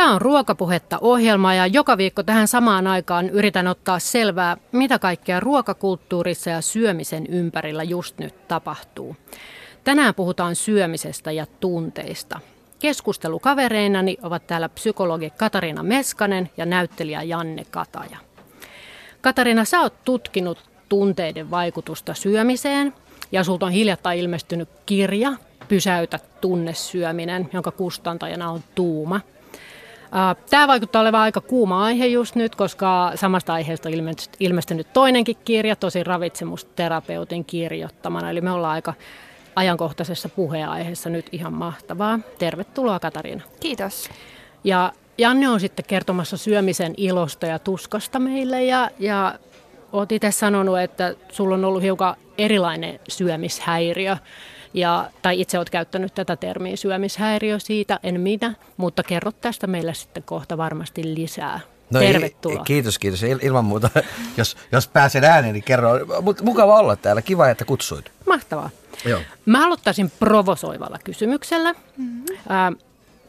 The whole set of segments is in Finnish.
Tämä on Ruokapuhetta ohjelma ja joka viikko tähän samaan aikaan yritän ottaa selvää, mitä kaikkea ruokakulttuurissa ja syömisen ympärillä just nyt tapahtuu. Tänään puhutaan syömisestä ja tunteista. Keskustelukavereinani ovat täällä psykologi Katarina Meskanen ja näyttelijä Janne Kataja. Katarina, sä oot tutkinut tunteiden vaikutusta syömiseen ja sulta on hiljattain ilmestynyt kirja Pysäytä tunnesyöminen, jonka kustantajana on Tuuma. Tämä vaikuttaa olevan aika kuuma aihe just nyt, koska samasta aiheesta on ilmestynyt toinenkin kirja, tosi ravitsemusterapeutin kirjoittamana. Eli me ollaan aika ajankohtaisessa puheenaiheessa nyt ihan mahtavaa. Tervetuloa Katariina. Kiitos. Ja Janne on sitten kertomassa syömisen ilosta ja tuskasta meille ja, ja olet itse sanonut, että sulla on ollut hiukan erilainen syömishäiriö. Ja, tai itse olet käyttänyt tätä termiä syömishäiriö siitä, en minä, mutta kerrot tästä meille sitten kohta varmasti lisää. No Tervetuloa. kiitos, kiitos. Ilman muuta, jos, jos pääsen ääneen, niin kerro. Mutta mukava olla täällä. Kiva, että kutsuit. Mahtavaa. Joo. Mä aloittaisin provosoivalla kysymyksellä. Mm-hmm. Äh,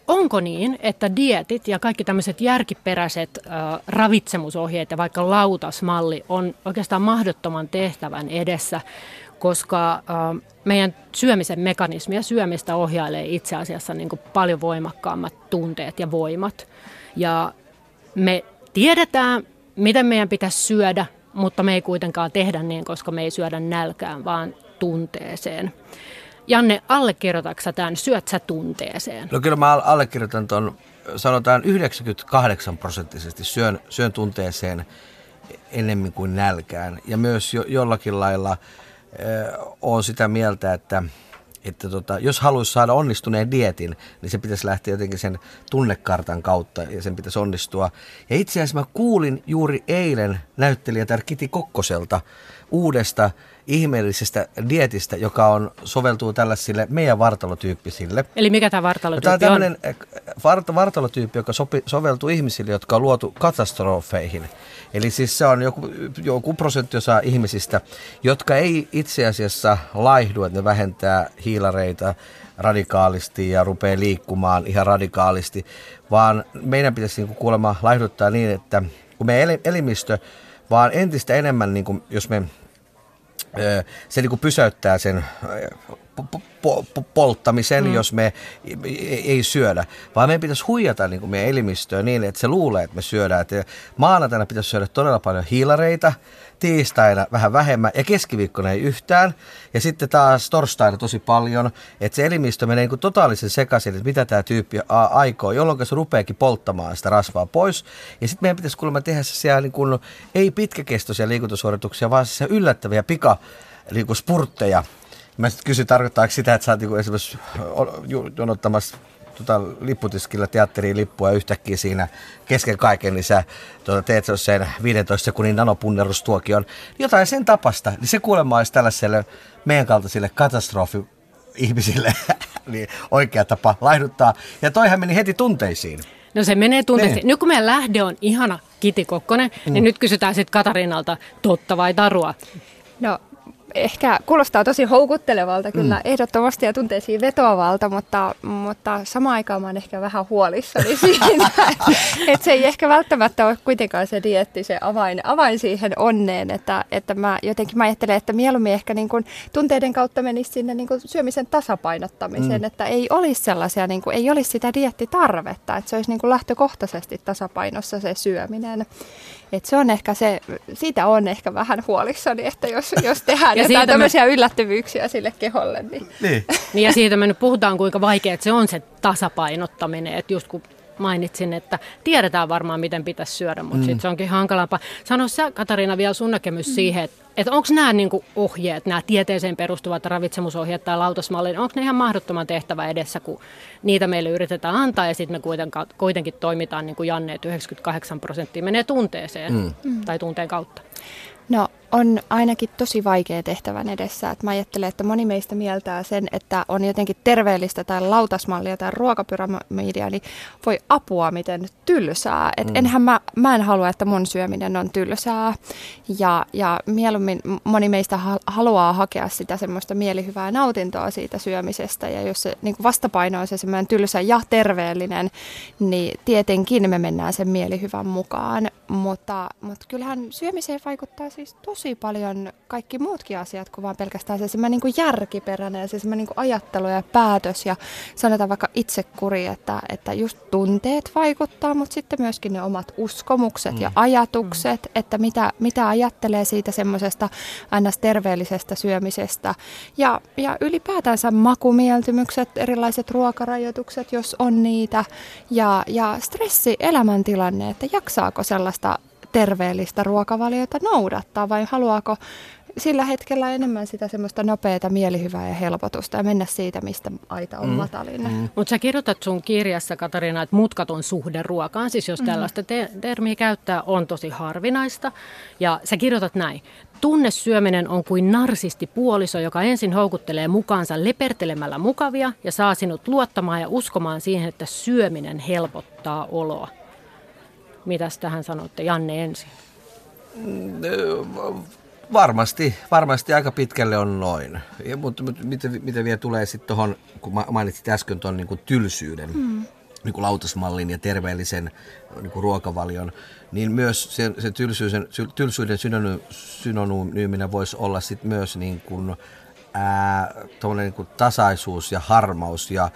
onko niin, että dietit ja kaikki tämmöiset järkiperäiset äh, ravitsemusohjeet ja vaikka lautasmalli on oikeastaan mahdottoman tehtävän edessä, koska äh, meidän syömisen mekanismi ja syömistä ohjailee itse asiassa niin kuin paljon voimakkaammat tunteet ja voimat. Ja me tiedetään, miten meidän pitäisi syödä, mutta me ei kuitenkaan tehdä niin, koska me ei syödä nälkään, vaan tunteeseen. Janne, allekirjoitatko tämän, syöt sä tunteeseen? No kyllä mä allekirjoitan tuon, sanotaan 98 prosenttisesti syön, syön tunteeseen enemmän kuin nälkään. Ja myös jo, jollakin lailla on sitä mieltä, että että tota, jos haluaisi saada onnistuneen dietin, niin se pitäisi lähteä jotenkin sen tunnekartan kautta ja sen pitäisi onnistua. Ja itse asiassa mä kuulin juuri eilen näyttelijä Kiti Kokkoselta uudesta ihmeellisestä dietistä, joka on, soveltuu tällaisille meidän vartalotyyppisille. Eli mikä tämä vartalotyyppi on? Tämä on tämmöinen eh, vart, vartalotyyppi, joka sopi, soveltuu ihmisille, jotka on luotu katastrofeihin. Eli siis se on joku, joku prosenttiosa ihmisistä, jotka ei itse asiassa laihdu, että ne vähentää hiilareita radikaalisti ja rupeaa liikkumaan ihan radikaalisti, vaan meidän pitäisi niin kuulemma laihduttaa niin, että kun meidän elimistö vaan entistä enemmän, niin kuin, jos me se niin kuin pysäyttää sen polttamisen, mm. jos me ei syödä. Vaan meidän pitäisi huijata niin kuin meidän elimistöä niin, että se luulee, että me syödään. Että maanantaina pitäisi syödä todella paljon hiilareita, tiistaina vähän vähemmän ja keskiviikkona ei yhtään. Ja sitten taas torstaina tosi paljon, että se elimistö menee niin kuin totaalisen sekaisin, että mitä tämä tyyppi aikoo, jolloin se rupeakin polttamaan sitä rasvaa pois. Ja sitten meidän pitäisi kuulemma tehdä se niin kuin, ei pitkäkestoisia liikuntasuorituksia, vaan se yllättäviä pika niin kuin spurtteja. Mä sitten kysyin, tarkoittaako sitä, että sä oot niin esimerkiksi jonottamassa tota, lipputiskillä teatteriin lippua ja yhtäkkiä siinä kesken kaiken, niin sä tuota, teet sen 15 sekunnin nanopunnerustuokion. Jotain sen tapasta, niin se kuulemma olisi tällaiselle meidän kaltaisille katastrofi ihmisille niin oikea tapa laihduttaa. Ja toihan meni heti tunteisiin. No se menee tunteisiin. Niin. Nyt kun meidän lähde on ihana Kiti Kokkonen, niin mm. niin nyt kysytään sitten Katarinalta totta vai tarua. No ehkä kuulostaa tosi houkuttelevalta kyllä mm. ehdottomasti ja tunteisiin vetoavalta, mutta, mutta samaan aikaan mä oon ehkä vähän huolissani siitä, että se ei ehkä välttämättä ole kuitenkaan se dietti se avain, avain siihen onneen, että, että mä jotenkin mä ajattelen, että mieluummin ehkä niin kuin tunteiden kautta menisi sinne niin kuin syömisen tasapainottamiseen, mm. että ei olisi sellaisia, niin kuin, ei olisi sitä diettitarvetta, että se olisi niin kuin lähtökohtaisesti tasapainossa se syöminen. Et se on ehkä se, siitä on ehkä vähän huolissani, että jos, jos tehdään ja jotain tämmöisiä me... yllättävyyksiä sille keholle. Niin. Niin. niin ja siitä me nyt puhutaan, kuinka vaikea se on se tasapainottaminen, että just kun mainitsin, että tiedetään varmaan, miten pitäisi syödä, mutta mm. sitten se onkin hankalampaa. Sano sä, Katariina, vielä sun näkemys mm. siihen, että, että onko nämä niinku ohjeet, nämä tieteeseen perustuvat ravitsemusohjeet tai lautasmallit, onko ne ihan mahdottoman tehtävä edessä, kun niitä meille yritetään antaa ja sitten me kuitenkin, kuitenkin toimitaan niin kuin Janne, että 98 prosenttia menee tunteeseen mm. tai tunteen kautta. No on ainakin tosi vaikea tehtävän edessä. Että mä ajattelen, että moni meistä mieltää sen, että on jotenkin terveellistä tai lautasmallia tai ruokapyramidia, niin voi apua miten tylsää. Et mm. enhän mä, mä en halua, että mun syöminen on tylsää. Ja, ja mieluummin moni meistä haluaa hakea sitä semmoista mielihyvää nautintoa siitä syömisestä. Ja jos se niin vastapaino on se semmoinen tylsä ja terveellinen, niin tietenkin me mennään sen mielihyvän mukaan. Mutta, mutta kyllähän syömiseen vaikuttaa siis tosi paljon kaikki muutkin asiat kuin vaan pelkästään se semmoinen niin kuin järkiperäinen ja se semmoinen niin ajattelu ja päätös. Ja sanotaan vaikka itsekuri, että, että just tunteet vaikuttaa, mutta sitten myöskin ne omat uskomukset mm. ja ajatukset, mm. että mitä, mitä ajattelee siitä semmoisesta aina terveellisestä syömisestä. Ja, ja ylipäätänsä makumieltymykset, erilaiset ruokarajoitukset, jos on niitä. Ja, ja stressi, elämäntilanne, että jaksaako sellaista terveellistä ruokavaliota noudattaa vai haluaako sillä hetkellä enemmän sitä semmoista nopeata mielihyvää ja helpotusta ja mennä siitä, mistä aita on mm. matalin. Mm. Mutta sä kirjoitat sun kirjassa, Katarina, että mutkaton suhde ruokaan, siis jos mm. tällaista te- termiä käyttää, on tosi harvinaista. Ja sä kirjoitat näin. Tunnesyöminen on kuin narsisti puoliso, joka ensin houkuttelee mukaansa lepertelemällä mukavia ja saa sinut luottamaan ja uskomaan siihen, että syöminen helpottaa oloa. Mitäs tähän sanotte, Janne ensin? Mm, Varmasti, varmasti aika pitkälle on noin. Ja, mutta, mutta mitä, mitä vielä tulee sitten tuohon, kun mainitsit äsken tuon niin tylsyyden, mm. niin kuin lautasmallin ja terveellisen niin kuin ruokavalion, niin myös se, se tylsyyden, tylsyyden synonyyminä voisi olla sitten myös niin kuin, ää, niin tasaisuus ja harmaus ja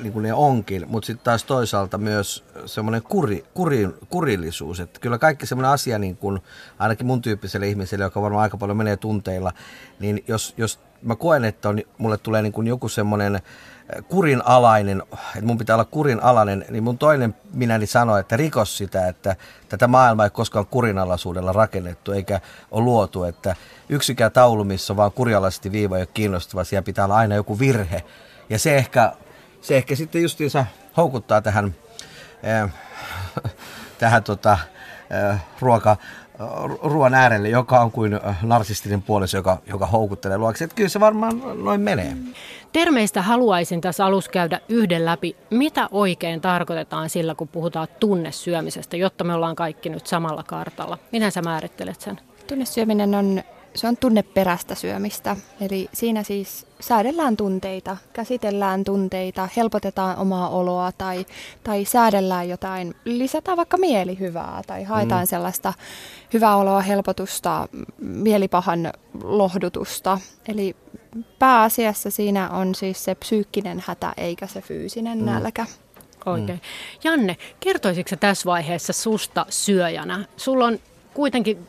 niin kuin ne onkin, mutta sitten taas toisaalta myös semmoinen kuri, kuri, kurillisuus, että kyllä kaikki semmoinen asia, niin kuin, ainakin mun tyyppiselle ihmiselle, joka varmaan aika paljon menee tunteilla, niin jos, jos mä koen, että on, mulle tulee niin kuin joku semmoinen kurinalainen, että mun pitää olla kurinalainen, niin mun toinen minäni sanoo, että rikos sitä, että tätä maailmaa ei koskaan kurinalaisuudella rakennettu eikä ole luotu, että yksikään taulu, missä on vaan kurialaisesti viiva ole kiinnostava, siellä pitää olla aina joku virhe. Ja se ehkä se ehkä sitten justiinsa houkuttaa tähän, äh, tähän tota, äh, ruoka, ruoan äärelle, joka on kuin narsistinen puoliso, joka, joka houkuttelee luokse. Että kyllä se varmaan noin menee. Termeistä haluaisin tässä alussa käydä yhden läpi. Mitä oikein tarkoitetaan sillä, kun puhutaan tunnesyömisestä, jotta me ollaan kaikki nyt samalla kartalla? Miten sä määrittelet sen? Tunnesyöminen on se on tunneperäistä syömistä. Eli siinä siis säädellään tunteita, käsitellään tunteita, helpotetaan omaa oloa tai, tai säädellään jotain, lisätään vaikka mielihyvää tai haetaan mm. sellaista hyvää oloa, helpotusta, mielipahan lohdutusta. Eli pääasiassa siinä on siis se psyykkinen hätä eikä se fyysinen mm. nälkä. Oikein. Mm. Janne, kertoisitko tässä vaiheessa susta syöjänä? Sulla on kuitenkin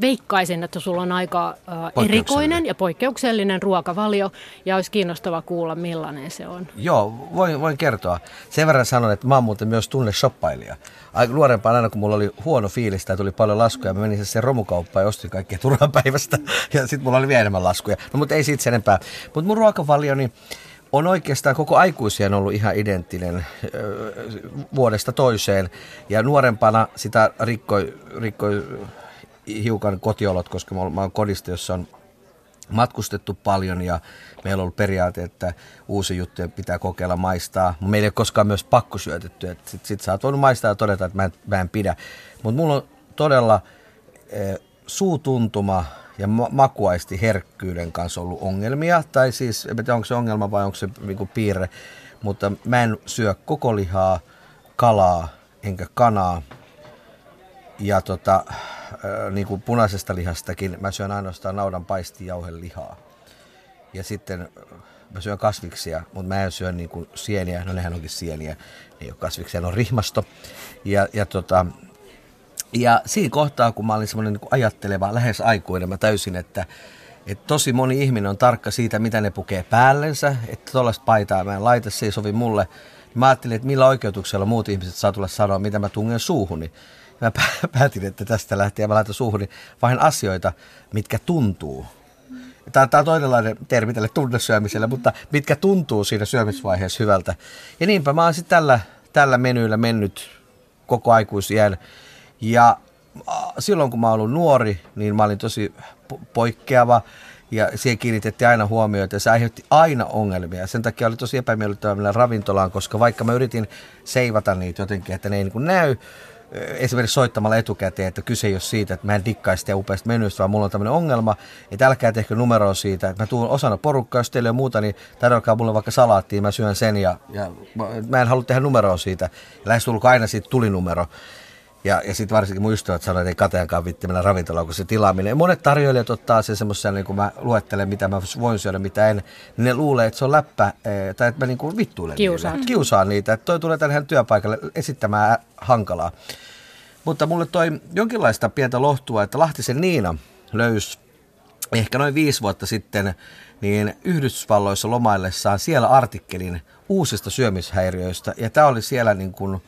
veikkaisin, että sulla on aika äh, erikoinen ja poikkeuksellinen ruokavalio ja olisi kiinnostava kuulla, millainen se on. Joo, voin, voin kertoa. Sen verran sanon, että mä oon muuten myös tunne shoppailija. Aika nuorempaan aina, kun mulla oli huono fiilis tai tuli paljon laskuja, mä menin se romukauppaan ja ostin kaikkea turhan päivästä ja sitten mulla oli vielä enemmän laskuja. No mutta ei siitä sen enempää. Mutta mun ruokavalioni... Niin on oikeastaan koko aikuisien ollut ihan identtinen vuodesta toiseen. Ja nuorempana sitä rikkoi, rikkoi hiukan kotiolot, koska mä oon kodista, jossa on matkustettu paljon ja meillä on ollut periaate, että uusi juttu pitää kokeilla maistaa. Meillä ei ole koskaan myös pakko syötetty, että sit, sit sä oot voinut maistaa ja todeta, että mä en, mä en pidä. Mutta mulla on todella e, suutuntuma ja makuaisti herkkyyden kanssa ollut ongelmia. Tai siis, en tiedä onko se ongelma vai onko se niinku piirre, mutta mä en syö koko lihaa, kalaa enkä kanaa. Ja tota, äh, niin kuin punaisesta lihastakin mä syön ainoastaan naudan paistijauhelihaa. Ja sitten mä syön kasviksia, mutta mä en syö niin kuin sieniä, no nehän onkin sieniä, ne ei ole kasviksia, ne on rihmasto. Ja, ja tota, ja siinä kohtaa, kun mä olin semmoinen niin ajatteleva, lähes aikuinen, mä täysin, että, että tosi moni ihminen on tarkka siitä, mitä ne pukee päällensä, että tuollaista paitaa mä en laita, se ei sovi mulle. Mä ajattelin, että millä oikeutuksella muut ihmiset saa tulla sanoa, mitä mä tungen suuhuni. Mä päätin, että tästä lähtien mä laitan suuhuni vain asioita, mitkä tuntuu. Tämä, on toinenlainen termi tälle tunnesyömiselle, mutta mitkä tuntuu siinä syömisvaiheessa hyvältä. Ja niinpä mä oon sitten tällä, tällä menyllä mennyt koko aikuisjään ja silloin kun mä olin nuori, niin mä olin tosi poikkeava ja siihen kiinnitettiin aina huomioita ja se aiheutti aina ongelmia. Sen takia oli tosi epämiellyttävää mennä ravintolaan, koska vaikka mä yritin seivata niitä jotenkin, että ne ei niin näy, esimerkiksi soittamalla etukäteen, että kyse ei ole siitä, että mä en dikkaisi sitä upeasta menystä, vaan mulla on tämmöinen ongelma, että älkää tehkö numeroa siitä, että mä tuun osana porukkaa, jos teillä on muuta, niin tarjoakaa mulle vaikka salaattia, mä syön sen ja, ja mä en halua tehdä numeroa siitä. Lähes tulko aina siitä tuli numero. Ja, ja sitten varsinkin mun ystävät sanoivat, että ei kateenkaan vitti mennä ravintolaan, kun se tilaaminen. Ja monet tarjoilijat ottaa sen semmoisen, niin kun mä luettelen, mitä mä voin syödä, mitä en, niin ne luulee, että se on läppä, tai että mä niin kuin vittuilen Kiusaan. niille. Kiusaan niitä, että toi tulee tähän työpaikalle esittämään hankalaa. Mutta mulle toi jonkinlaista pientä lohtua, että Lahtisen Niina löysi ehkä noin viisi vuotta sitten niin Yhdysvalloissa lomaillessaan siellä artikkelin uusista syömishäiriöistä. Ja tämä oli siellä niin kuin,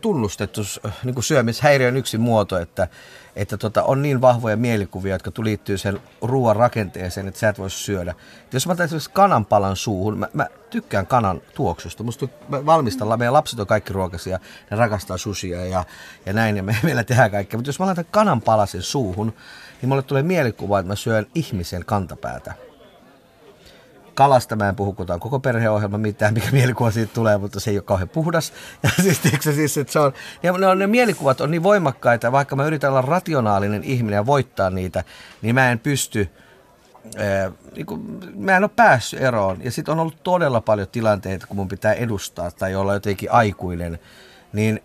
tunnustettu niin kuin syömishäiriön yksi muoto, että, että tota, on niin vahvoja mielikuvia, jotka liittyy sen ruoan rakenteeseen, että sä et voi syödä. Et jos mä otan esimerkiksi kananpalan suuhun, mä, mä tykkään kanan tuoksusta. Musta valmistellaan, meidän lapset on kaikki ruokaisia, ne rakastaa susia ja, ja näin, ja me, meillä tehdään kaikkea. Mutta jos mä laitan kananpalasen suuhun, niin mulle tulee mielikuva, että mä syön ihmisen kantapäätä kalasta mä en puhu, kun on koko perheohjelma mitään, mikä mielikuva siitä tulee, mutta se ei ole kauhean puhdas. Ja siis, tiiäksä, siis että se on, ja ne, on, ne mielikuvat on niin voimakkaita, vaikka mä yritän olla rationaalinen ihminen ja voittaa niitä, niin mä en pysty, ää, niin kuin, mä en ole päässyt eroon. Ja sitten on ollut todella paljon tilanteita, kun mun pitää edustaa tai olla jotenkin aikuinen, niin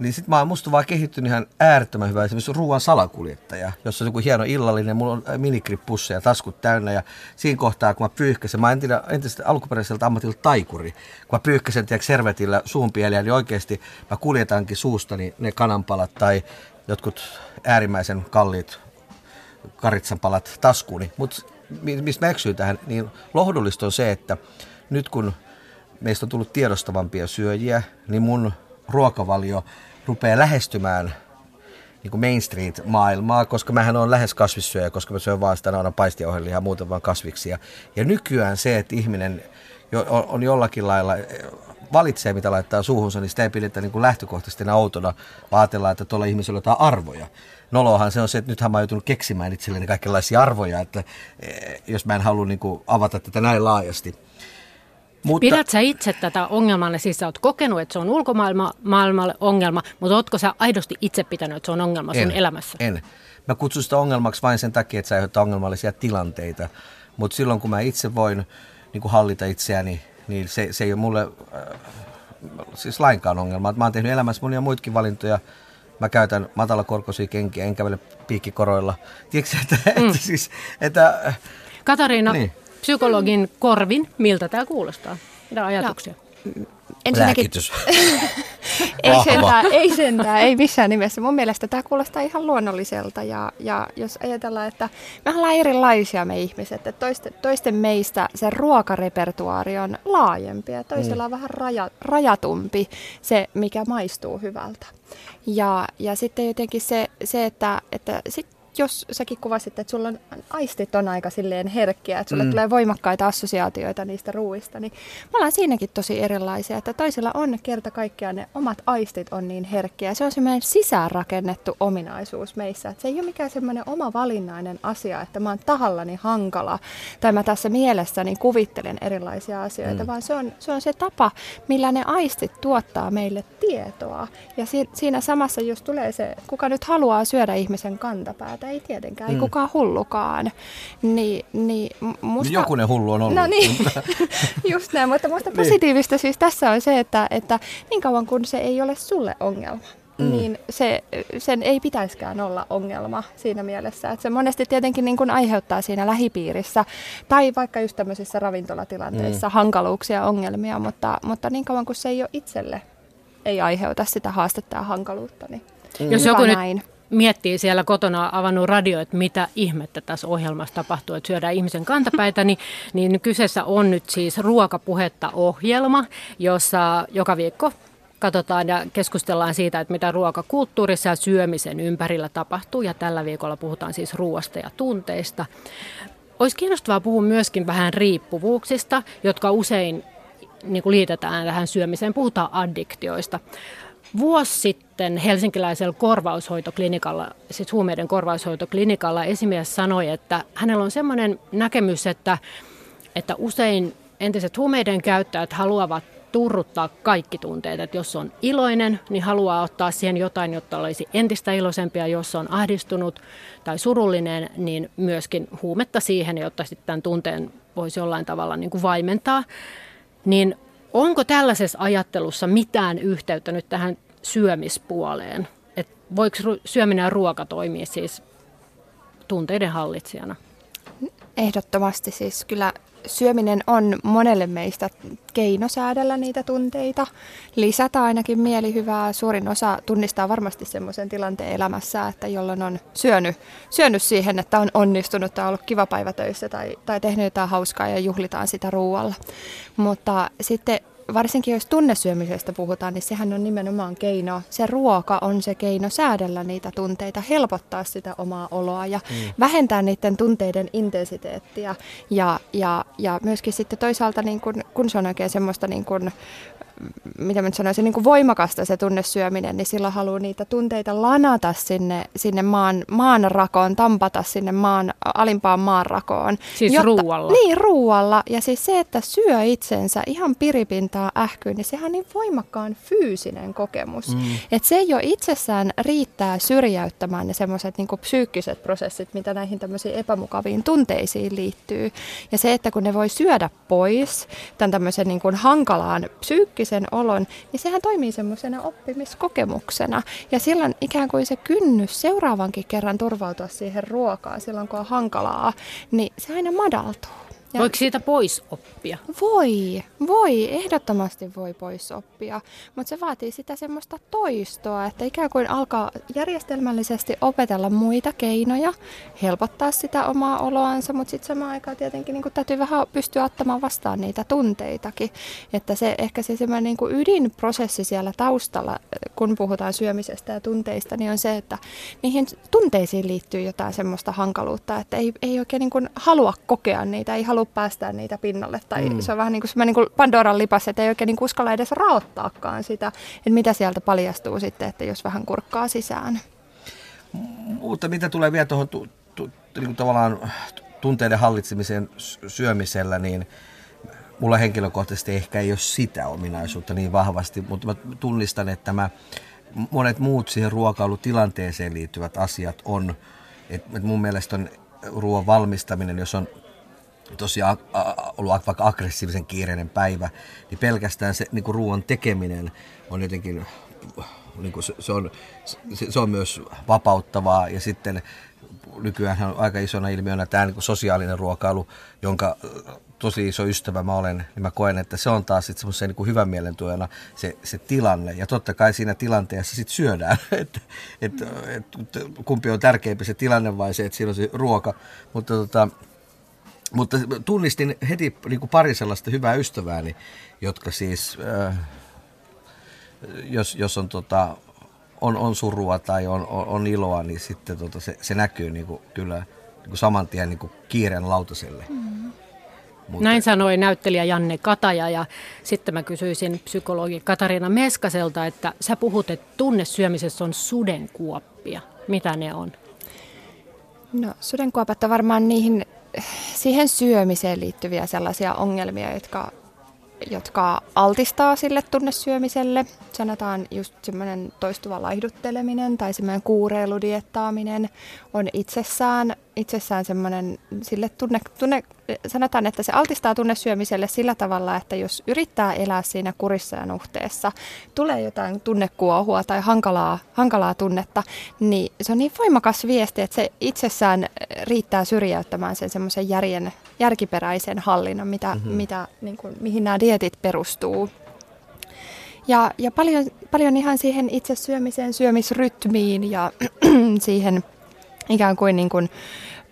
niin sit mä oon musta vaan kehittynyt ihan äärettömän hyvä. Esimerkiksi ruoan salakuljettaja, jossa on joku hieno illallinen, mulla on minikrippusseja ja taskut täynnä. Ja siinä kohtaa kun mä pyyhkäsen, mä tiedä entistä alkuperäiseltä ammatilta taikuri, kun mä pyyhkäsen tiedätkö servetillä suunpieliä, niin oikeasti mä kuljetankin suustani ne kananpalat tai jotkut äärimmäisen kalliit karitsanpalat taskuuni. Mutta mistä mä eksyin tähän, niin lohdullista on se, että nyt kun meistä on tullut tiedostavampia syöjiä, niin mun ruokavalio rupeaa lähestymään niin kuin Main Street-maailmaa, koska mähän on lähes kasvissyöjä, koska mä syön vaan sitä aina paistiohjelmia ja muuten vaan kasviksia. Ja nykyään se, että ihminen on, jollakin lailla valitsee, mitä laittaa suuhunsa, niin sitä ei pidetä niin kuin lähtökohtaisesti enää outona, vaan ajatellaan, että tuolla ihmisellä on jotain arvoja. Nolohan se on se, että nythän mä oon joutunut keksimään itselleni kaikenlaisia arvoja, että eh, jos mä en halua niin kuin avata tätä näin laajasti. Mutta, Pidät sä itse tätä ongelmaa, siis sä oot kokenut, että se on ulkomaailmalle ongelma, mutta ootko sä aidosti itse pitänyt, että se on ongelma sun en, elämässä? En. Mä kutsun sitä ongelmaksi vain sen takia, että se aiheuttaa ongelmallisia tilanteita. Mutta silloin kun mä itse voin niin kuin hallita itseäni, niin se, se ei ole mulle äh, siis lainkaan ongelma. Mä oon tehnyt elämässä monia muitakin valintoja. Mä käytän matalakorkoisia kenkiä, en kävele piikkikoroilla. Tiedätkö, että, mm. että, siis, että Katariina, niin psykologin korvin, miltä tämä kuulostaa? Mitä ajatuksia? No, ensinnäkin... Lääkitys. ei, sentään, ei sentään, ei missään nimessä. Mun mielestä tämä kuulostaa ihan luonnolliselta ja, ja jos ajatellaan, että me ollaan erilaisia me ihmiset, että toisten, toisten meistä se ruokarepertuaari on laajempi ja toisella mm. on vähän raja, rajatumpi se, mikä maistuu hyvältä. Ja, ja sitten jotenkin se, se että, että sit jos säkin kuvasit, että sulla on aistit on aika silleen herkkiä, että sulle mm. tulee voimakkaita assosiaatioita niistä ruuista, niin me ollaan siinäkin tosi erilaisia, että toisilla on kerta kaikkiaan ne omat aistit on niin herkkiä. Se on semmoinen sisäänrakennettu ominaisuus meissä, että se ei ole mikään semmoinen oma valinnainen asia, että mä oon tahallani hankala tai mä tässä mielessäni kuvittelen erilaisia asioita, mm. vaan se on, se on se tapa, millä ne aistit tuottaa meille tietoa. Ja si, siinä samassa, jos tulee se, kuka nyt haluaa syödä ihmisen kantapäätä, ei tietenkään, mm. ei kukaan hullukaan. Ni, niin musta... Jokunen hullu on ollut. No niin, just näin, mutta minusta niin. positiivista siis tässä on se, että, että niin kauan kun se ei ole sulle ongelma, mm. niin se, sen ei pitäisikään olla ongelma siinä mielessä. Että se monesti tietenkin niin kuin aiheuttaa siinä lähipiirissä tai vaikka just tämmöisissä ravintolatilanteissa mm. hankaluuksia, ongelmia, mutta, mutta niin kauan kuin se ei ole itselle, ei aiheuta sitä haastetta ja hankaluutta, niin mm. Jos joku näin. nyt miettii siellä kotona avannut radio, että mitä ihmettä tässä ohjelmassa tapahtuu, että syödään ihmisen kantapäitä, niin, niin kyseessä on nyt siis ruokapuhetta ohjelma, jossa joka viikko katsotaan ja keskustellaan siitä, että mitä ruokakulttuurissa ja syömisen ympärillä tapahtuu. Ja tällä viikolla puhutaan siis ruoasta ja tunteista. Olisi kiinnostavaa puhua myöskin vähän riippuvuuksista, jotka usein niin kuin liitetään tähän syömiseen. Puhutaan addiktioista. Vuosi sitten helsinkiläisellä korvaushoitoklinikalla, siis huumeiden korvaushoitoklinikalla esimies sanoi, että hänellä on sellainen näkemys, että, että usein entiset huumeiden käyttäjät haluavat turruttaa kaikki tunteet. Että jos on iloinen, niin haluaa ottaa siihen jotain, jotta olisi entistä iloisempia. Jos on ahdistunut tai surullinen, niin myöskin huumetta siihen, jotta sitten tämän tunteen voisi jollain tavalla niin kuin vaimentaa. Niin onko tällaisessa ajattelussa mitään yhteyttä nyt tähän syömispuoleen? Et voiko syöminen ja ruoka toimia siis tunteiden hallitsijana? Ehdottomasti siis kyllä syöminen on monelle meistä keino säädellä niitä tunteita, lisätä ainakin mielihyvää. Suurin osa tunnistaa varmasti semmoisen tilanteen elämässä, että jolloin on syönyt, syönyt siihen, että on onnistunut tai ollut kiva päivä töissä tai, tai tehnyt jotain hauskaa ja juhlitaan sitä ruualla. Mutta sitten varsinkin jos tunnesyömisestä puhutaan, niin sehän on nimenomaan keino, se ruoka on se keino säädellä niitä tunteita, helpottaa sitä omaa oloa ja mm. vähentää niiden tunteiden intensiteettiä ja, ja, ja myöskin sitten toisaalta niin kun, kun se on oikein semmoista niin kun mitä mä nyt sanoisin, niin kuin voimakasta se tunnesyöminen, niin silloin haluaa niitä tunteita lanata sinne, sinne maan, maan rakoon, tampata sinne maan, alimpaan maan rakoon. Siis jotta, ruualla? Niin, ruualla. Ja siis se, että syö itsensä ihan piripintaa ähkyyn, niin sehän on niin voimakkaan fyysinen kokemus. Mm. Että se jo itsessään riittää syrjäyttämään ne semmoiset niin psyykkiset prosessit, mitä näihin tämmöisiin epämukaviin tunteisiin liittyy. Ja se, että kun ne voi syödä pois tämän tämmöisen niin kuin hankalaan psyykkisen sen olon, niin sehän toimii semmoisena oppimiskokemuksena. Ja silloin ikään kuin se kynnys seuraavankin kerran turvautua siihen ruokaan silloin, kun on hankalaa, niin se aina madaltuu. Ja Voiko siitä pois oppia? Voi, voi, ehdottomasti voi pois oppia, mutta se vaatii sitä semmoista toistoa, että ikään kuin alkaa järjestelmällisesti opetella muita keinoja, helpottaa sitä omaa oloansa, mutta sitten samaan aikaan tietenkin niin täytyy vähän pystyä ottamaan vastaan niitä tunteitakin, että se ehkä se semmoinen niin ydinprosessi siellä taustalla, kun puhutaan syömisestä ja tunteista, niin on se, että niihin tunteisiin liittyy jotain semmoista hankaluutta, että ei, ei oikein niin kuin halua kokea niitä, ei halua halua päästää niitä pinnalle. Tai mm. se on vähän niin kuin, niin kuin Pandoran lipas, että ei oikein niin uskalla edes raottaakaan sitä, että mitä sieltä paljastuu sitten, että jos vähän kurkkaa sisään. Mutta mitä tulee vielä tuohon tu, tu, niin tavallaan tunteiden hallitsemiseen syömisellä, niin mulla henkilökohtaisesti ehkä ei ole sitä ominaisuutta niin vahvasti, mutta mä tunnistan, että mä, monet muut siihen ruokailutilanteeseen liittyvät asiat on, että mun mielestä on ruoan valmistaminen, jos on tosiaan ollut vaikka aggressiivisen kiireinen päivä, niin pelkästään se niin kuin ruoan tekeminen on jotenkin, niin kuin se, se, on, se, se on myös vapauttavaa ja sitten nykyään on aika isona ilmiönä tämä niin kuin sosiaalinen ruokailu, jonka tosi iso ystävä mä olen, niin mä koen, että se on taas sitten semmoisen niin kuin hyvän mielen tuojana se, se tilanne. Ja totta kai siinä tilanteessa sitten syödään, että et, et, kumpi on tärkeämpi se tilanne vai se, että siinä on se ruoka. Mutta tota, mutta tunnistin heti niin kuin pari sellaista hyvää ystävääni, jotka siis, äh, jos, jos on, tota, on, on surua tai on, on, on iloa, niin sitten tota, se, se näkyy niin kuin, kyllä niin kuin saman tien niin kuin kiireen lautaselle. Mm. Mutta... Näin sanoi näyttelijä Janne Kataja ja sitten mä kysyisin psykologi Katariina Meskaselta, että sä puhut, että tunnesyömisessä on sudenkuoppia. Mitä ne on? No sudenkuopat on varmaan niihin siihen syömiseen liittyviä sellaisia ongelmia, jotka, jotka altistaa sille tunnesyömiselle. Sanotaan just semmoinen toistuva laihdutteleminen tai semmoinen kuureiludiettaaminen on itsessään itsessään semmoinen sille tunne, tunne, sanotaan, että se altistaa tunnesyömiselle sillä tavalla, että jos yrittää elää siinä kurissa ja nuhteessa, tulee jotain tunnekuohua tai hankalaa, hankalaa tunnetta, niin se on niin voimakas viesti, että se itsessään riittää syrjäyttämään sen semmoisen järjen, järkiperäisen hallinnan, mitä, mm-hmm. mitä, niin kuin, mihin nämä dietit perustuu. Ja, ja paljon, paljon ihan siihen itse syömiseen, syömisrytmiin ja siihen ikään kuin, niin kuin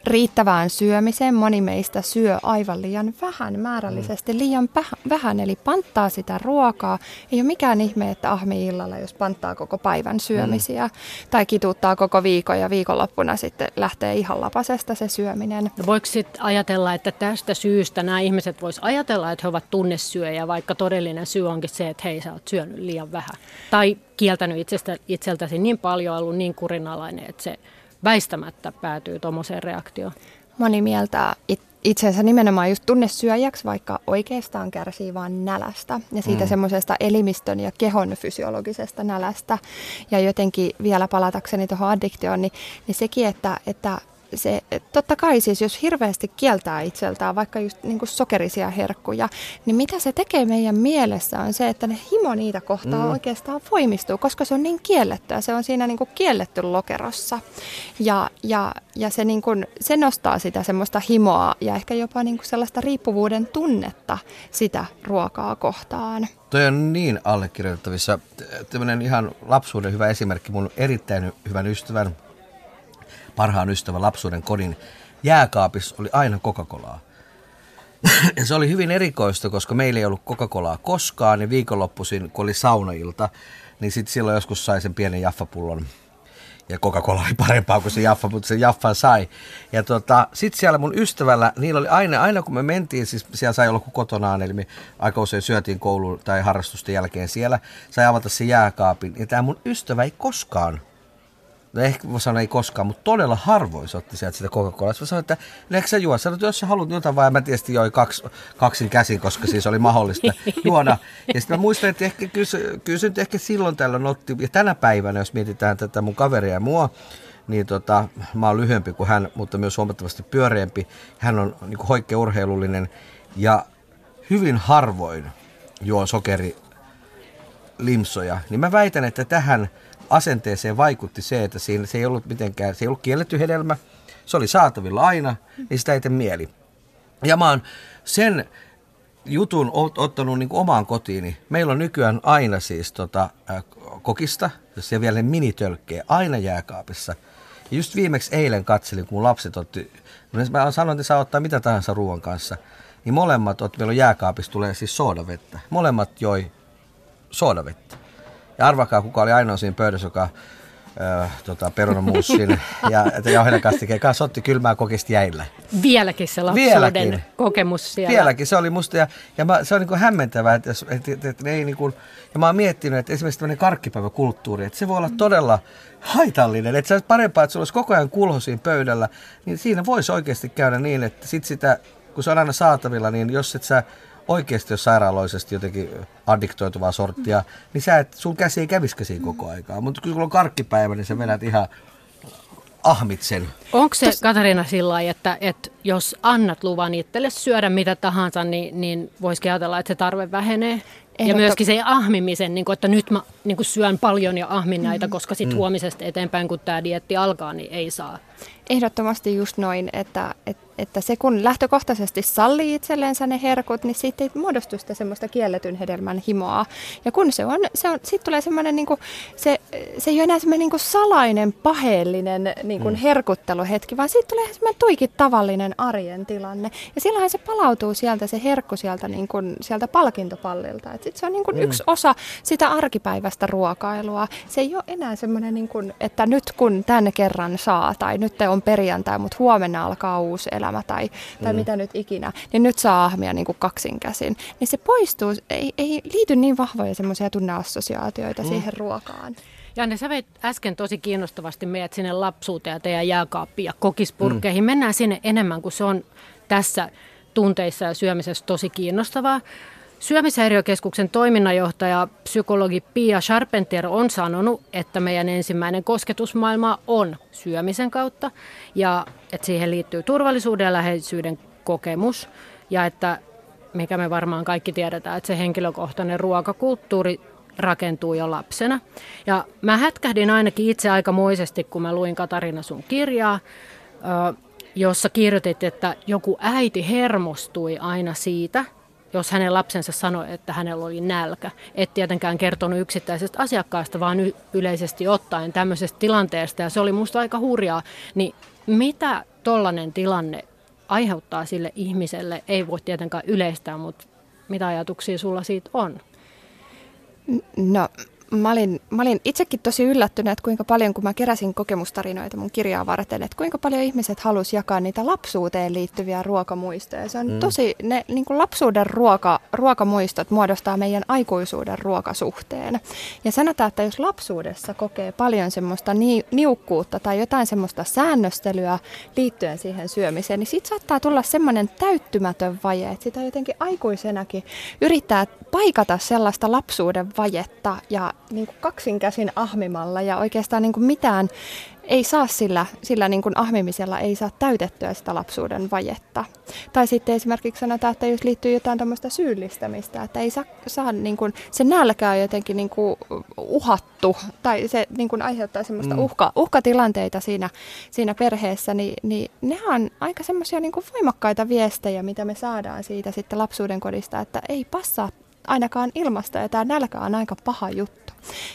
riittävään syömiseen. Moni meistä syö aivan liian vähän, määrällisesti mm. liian vähän, eli panttaa sitä ruokaa. Ei ole mikään ihme, että ahmi illalla, jos panttaa koko päivän syömisiä mm. tai kituuttaa koko viikon ja viikonloppuna sitten lähtee ihan lapasesta se syöminen. No voiko sitten ajatella, että tästä syystä nämä ihmiset vois ajatella, että he ovat tunnesyöjä, vaikka todellinen syy onkin se, että hei sä oot syönyt liian vähän. Tai kieltänyt itsestä, itseltäsi niin paljon, ollut niin kurinalainen, että se väistämättä päätyy tuommoiseen reaktioon. Moni mieltää it- itsensä nimenomaan just tunnesyöjäksi, vaikka oikeastaan kärsii vain nälästä ja siitä mm. semmoisesta elimistön ja kehon fysiologisesta nälästä. Ja jotenkin vielä palatakseni tuohon addiktioon, niin, niin sekin, että, että se, totta kai siis jos hirveästi kieltää itseltään vaikka just niin kuin sokerisia herkkuja, niin mitä se tekee meidän mielessä on se, että ne himo niitä kohtaa mm. oikeastaan voimistuu, koska se on niin kiellettyä, se on siinä niin kuin kielletty lokerossa. Ja, ja, ja se, niin kuin, se nostaa sitä semmoista himoa ja ehkä jopa niin kuin sellaista riippuvuuden tunnetta sitä ruokaa kohtaan. Toi on niin allekirjoitettavissa. Tämmöinen ihan lapsuuden hyvä esimerkki mun erittäin hyvän ystävän parhaan ystävän lapsuuden kodin jääkaapissa oli aina Coca-Colaa. se oli hyvin erikoista, koska meillä ei ollut Coca-Colaa koskaan, niin viikonloppuisin, kun oli saunailta, niin sitten silloin joskus sai sen pienen jaffapullon. Ja Coca-Cola oli parempaa kuin se jaffa, mutta se jaffan sai. Ja tota, sitten siellä mun ystävällä, niillä oli aina, aina kun me mentiin, siis siellä sai olla kuin kotonaan, eli me aika usein syötiin koulun tai harrastusten jälkeen siellä, sai avata se jääkaapin. Ja tämä mun ystävä ei koskaan no ehkä mä sanoin ei koskaan, mutta todella harvoin se otti sieltä sitä Coca-Colaa. Mä sanoin, että eikö sä juo? Sanoin, että jos sä haluat jotain vaan, mä tietysti joi kaksi, kaksin käsin, koska siis oli mahdollista juoda. Ja sitten mä muistan, että ehkä, se nyt ehkä silloin tällöin otti, ja tänä päivänä, jos mietitään tätä mun kaveria ja mua, niin tota, mä oon lyhyempi kuin hän, mutta myös huomattavasti pyöreämpi. Hän on niin hoikkeurheilullinen ja hyvin harvoin juon sokeri limsoja. Niin mä väitän, että tähän asenteeseen vaikutti se, että siinä se ei ollut mitenkään, se ei ollut kielletty hedelmä, se oli saatavilla aina, niin sitä ei tee mieli. Ja mä oon sen jutun ottanut niin kuin omaan kotiini. Meillä on nykyään aina siis tota, kokista, jos siellä vielä minitölkkejä, aina jääkaapissa. Ja just viimeksi eilen katselin, kun mun lapset otti, mä sanoin, että saa ottaa mitä tahansa ruoan kanssa, niin molemmat, otti, meillä on jääkaapissa, tulee siis soodavettä. Molemmat joi soodavettä. Ja arvakaa, kuka oli ainoa siinä pöydässä, joka tota, perunamuussin ja jauhelekastikeen kanssa otti kylmää kokista jäillä. Vieläkin se lapsuuden Vieläkin. kokemus siellä. Vieläkin, se oli musta, ja, ja mä, se on niin hämmentävää, että, että, että, että ei niin kuin, ja mä oon miettinyt, että esimerkiksi tämmöinen karkkipäiväkulttuuri, että se voi olla todella haitallinen, että se olisi parempaa, että sulla olisi koko ajan kulho siinä pöydällä, niin siinä voisi oikeasti käydä niin, että sit sitä, kun se on aina saatavilla, niin jos et sä oikeasti jos sairaaloisesti jotenkin addiktoituvaa sorttia, niin sä et, sun käsi ei kävisikö siinä koko aikaa. Mutta kun on karkkipäivä, niin sä vedät ihan ahmit sen. Onko se, Tos... Katarina, sillä että, että jos annat luvan itselle syödä mitä tahansa, niin, niin voisi ajatella, että se tarve vähenee? Ja myöskin se ahmimisen, niin kuin, että nyt mä niin kuin syön paljon ja ahmin näitä, mm. koska sitten mm. huomisesta eteenpäin, kun tämä dietti alkaa, niin ei saa. Ehdottomasti just noin, että, että että se kun lähtökohtaisesti sallii itsellensä ne herkut, niin siitä ei muodostu sitä semmoista kielletyn hedelmän himoa. Ja kun se on, se on siitä tulee semmoinen, niin kuin, se, se ei ole enää semmoinen niin kuin salainen, paheellinen niin kuin mm. herkutteluhetki, vaan siitä tulee semmoinen tuikin tavallinen arjen tilanne. Ja silloinhan se palautuu sieltä, se herkku sieltä, niin kuin, sieltä palkintopallilta. Et sit se on niin kuin mm. yksi osa sitä arkipäivästä ruokailua. Se ei ole enää semmoinen, niin kuin, että nyt kun tänne kerran saa, tai nyt on perjantai, mutta huomenna alkaa uusi elämä tai, tai mm. mitä nyt ikinä, niin nyt saa ahmia niin kuin kaksin käsin. Niin se poistuu, ei, ei liity niin vahvoja semmoisia tunneassosiaatioita mm. siihen ruokaan. Janne, sä veit äsken tosi kiinnostavasti meidät sinne lapsuuteen ja teidän jääkaappiin ja kokispurkkeihin. Mm. Mennään sinne enemmän, kuin se on tässä tunteissa ja syömisessä tosi kiinnostavaa. Syömishäiriökeskuksen toiminnanjohtaja, psykologi Pia Charpentier on sanonut, että meidän ensimmäinen kosketusmaailma on syömisen kautta ja että siihen liittyy turvallisuuden ja läheisyyden kokemus ja että mikä me varmaan kaikki tiedetään, että se henkilökohtainen ruokakulttuuri rakentuu jo lapsena. Ja mä hätkähdin ainakin itse aikamoisesti, kun mä luin Katarina sun kirjaa, jossa kirjoitit, että joku äiti hermostui aina siitä – jos hänen lapsensa sanoi, että hänellä oli nälkä. Et tietenkään kertonut yksittäisestä asiakkaasta, vaan yleisesti ottaen tämmöisestä tilanteesta. Ja se oli musta aika hurjaa. Niin mitä tollainen tilanne aiheuttaa sille ihmiselle? Ei voi tietenkään yleistää, mutta mitä ajatuksia sulla siitä on? No mä olin, mä olin itsekin tosi yllättynyt, että kuinka paljon, kun mä keräsin kokemustarinoita mun kirjaa varten, että kuinka paljon ihmiset halusi jakaa niitä lapsuuteen liittyviä ruokamuistoja. Se on mm. tosi, ne niin kuin lapsuuden ruoka, ruokamuistot muodostaa meidän aikuisuuden ruokasuhteen. Ja sanotaan, että jos lapsuudessa kokee paljon semmoista ni, niukkuutta tai jotain semmoista säännöstelyä liittyen siihen syömiseen, niin siitä saattaa tulla semmoinen täyttymätön vaje, että sitä jotenkin aikuisenakin yrittää paikata sellaista lapsuuden vajetta ja niin kuin kaksinkäsin ahmimalla ja oikeastaan niin kuin mitään ei saa sillä, sillä niin kuin ahmimisella ei saa täytettyä sitä lapsuuden vajetta. Tai sitten esimerkiksi sanotaan, että jos liittyy jotain tämmöistä syyllistämistä, että ei saa, saa niin kuin, se nälkä on jotenkin niin kuin uhattu tai se niin kuin aiheuttaa semmoista mm. uhka, uhkatilanteita siinä, siinä perheessä, niin, niin ne on aika semmoisia niin voimakkaita viestejä, mitä me saadaan siitä sitten lapsuuden kodista, että ei passaa ainakaan ilmasta ja tämä nälkä on aika paha juttu.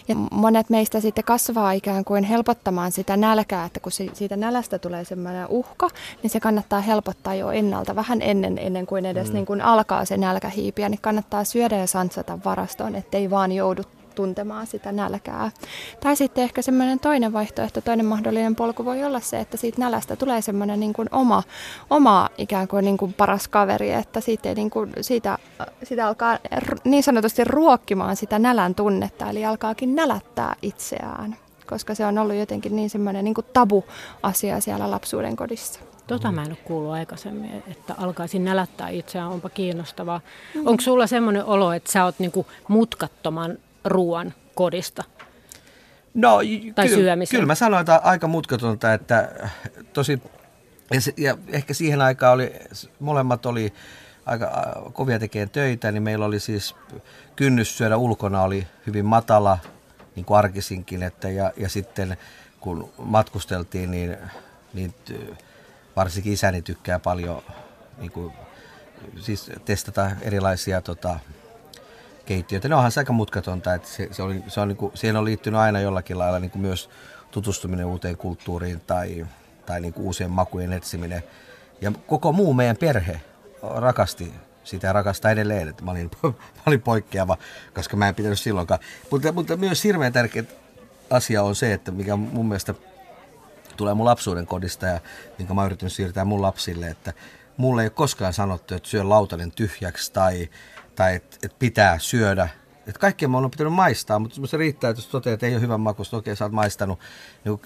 Ja monet meistä sitten kasvaa ikään kuin helpottamaan sitä nälkää, että kun siitä nälästä tulee semmoinen uhka, niin se kannattaa helpottaa jo ennalta, vähän ennen, ennen kuin edes mm. niin kuin alkaa se nälkä hiipiä, niin kannattaa syödä ja sansata varastoon, ettei vaan joudu tuntemaan sitä nälkää. Tai sitten ehkä semmoinen toinen vaihtoehto, toinen mahdollinen polku voi olla se, että siitä nälästä tulee semmoinen niin kuin oma, oma ikään kuin, niin kuin paras kaveri, että siitä, niin kuin, siitä, siitä alkaa niin sanotusti ruokkimaan sitä nälän tunnetta, eli alkaakin nälättää itseään koska se on ollut jotenkin niin semmoinen niin tabu-asia siellä lapsuuden kodissa. Tota mä en ole kuullut aikaisemmin, että alkaisin nälättää itseään, onpa kiinnostavaa. Mm. Onko sulla semmoinen olo, että sä oot niinku mutkattoman ruoan kodista? No, tai ky- Kyllä mä sanoin, että aika mutkatonta, että tosi, ja, se, ja ehkä siihen aikaan oli, molemmat oli aika kovia tekemään töitä, niin meillä oli siis kynnys syödä ulkona oli hyvin matala, niin kuin arkisinkin, että ja, ja sitten kun matkusteltiin, niin, niin varsinkin isäni tykkää paljon niin kuin, siis testata erilaisia tota, keittiöitä. Ne onhan se aika mutkatonta, että se, se, oli, se on, niin kuin, siihen on liittynyt aina jollakin lailla niin kuin myös tutustuminen uuteen kulttuuriin tai, tai niin kuin uusien makujen etsiminen. Ja koko muu meidän perhe rakasti sitä rakastaa edelleen, että mä olin, mä olin poikkeava, koska mä en pitänyt silloinkaan. Mutta, mutta myös hirveän tärkeä asia on se, että mikä mun mielestä tulee mun lapsuuden kodista ja minkä mä yritän siirtää mun lapsille, että mulle ei ole koskaan sanottu, että syö lautanen tyhjäksi tai tai että et pitää syödä. Et kaikkea mä oon pitänyt maistaa, mutta se riittää, että jos toteaa, että ei ole hyvän makusta, okei sä oot maistanut. Niin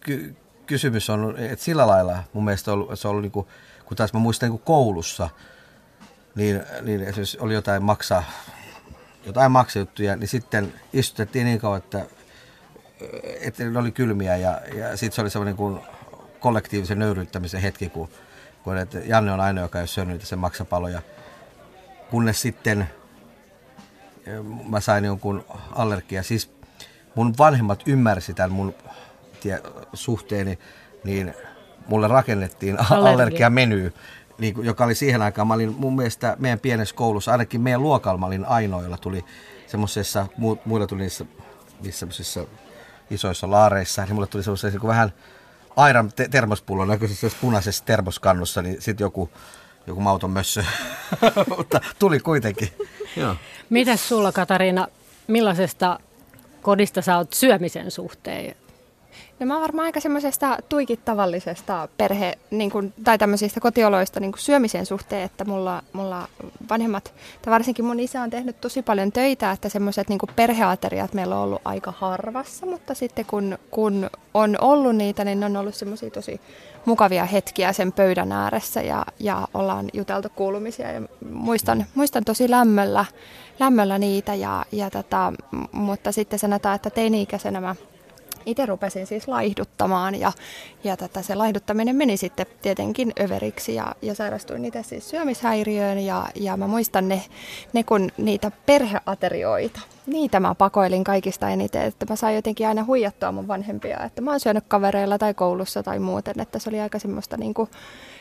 ky- kysymys on, että sillä lailla mun mielestä on ollut, se on ollut, niin kuin, kun taas mä muistan niin koulussa, niin, niin esimerkiksi oli jotain maksaa, jotain maksajuttuja, niin sitten istutettiin niin kauan, että, että ne oli kylmiä ja, ja sitten se oli semmoinen kuin kollektiivisen nöyryyttämisen hetki, kun, kun että Janne on ainoa, joka ei ole syönyt niitä sen maksapaloja kunnes sitten mä sain jonkun allergia. Siis mun vanhemmat ymmärsi tämän mun tie, suhteeni, niin mulle rakennettiin allergia. allergiameny, niin, joka oli siihen aikaan, mä olin mun mielestä meidän pienessä koulussa, ainakin meidän luokalla mä olin ainoa, jolla tuli semmoisessa, mu, muilla tuli niissä, niissä isoissa laareissa, niin mulle tuli semmoisessa niin vähän airan te- termospullon näköisessä punaisessa termoskannussa, niin sitten joku joku mauton mössö, mutta tuli kuitenkin. Joo. Mitäs sulla Katariina, millaisesta kodista sä oot syömisen suhteen? No mä oon varmaan aika semmoisesta tuikin tavallisesta perhe- niin kun, tai tämmöisistä kotioloista niin syömisen suhteen, että mulla, mulla vanhemmat, tai varsinkin mun isä on tehnyt tosi paljon töitä, että semmoiset niin perheateriat meillä on ollut aika harvassa, mutta sitten kun, kun on ollut niitä, niin ne on ollut semmoisia tosi mukavia hetkiä sen pöydän ääressä ja, ja ollaan juteltu kuulumisia ja muistan, muistan tosi lämmöllä, lämmöllä niitä, ja, ja tota, mutta sitten sanotaan, että teini-ikäisenä mä itse rupesin siis laihduttamaan ja, ja tätä, se laihduttaminen meni sitten tietenkin överiksi ja, ja sairastuin itse siis syömishäiriöön ja, ja mä muistan ne, ne kun niitä perheaterioita. Niitä mä pakoilin kaikista eniten, että mä sain jotenkin aina huijattua mun vanhempia, että mä oon syönyt kavereilla tai koulussa tai muuten, että se oli aika semmoista niin kuin,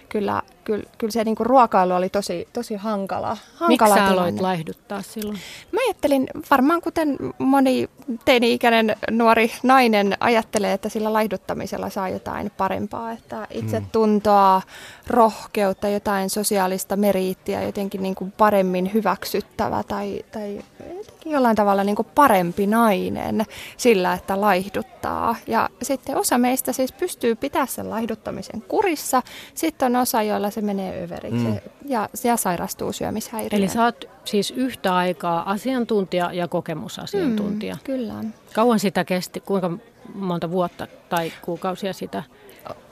kyllä, kyllä, kyllä se niin kuin ruokailu oli tosi, tosi hankala. hankala Miksi sä aloit laihduttaa silloin? Mä ajattelin, varmaan kuten moni teini-ikäinen nuori nainen ajattelee, että sillä laihduttamisella saa jotain parempaa. Että itse tuntoa, rohkeutta, jotain sosiaalista meriittiä, jotenkin niin kuin paremmin hyväksyttävä tai, tai jotenkin jollain tavalla tavalla niin kuin parempi nainen sillä, että laihduttaa. Ja sitten osa meistä siis pystyy pitämään sen laihduttamisen kurissa. Sitten on osa, joilla se menee överiksi mm. Ja, ja sairastuu syömishäiriöön. Eli sä oot siis yhtä aikaa asiantuntija ja kokemusasiantuntija. Mm, kyllä. Kauan sitä kesti? Kuinka monta vuotta tai kuukausia sitä?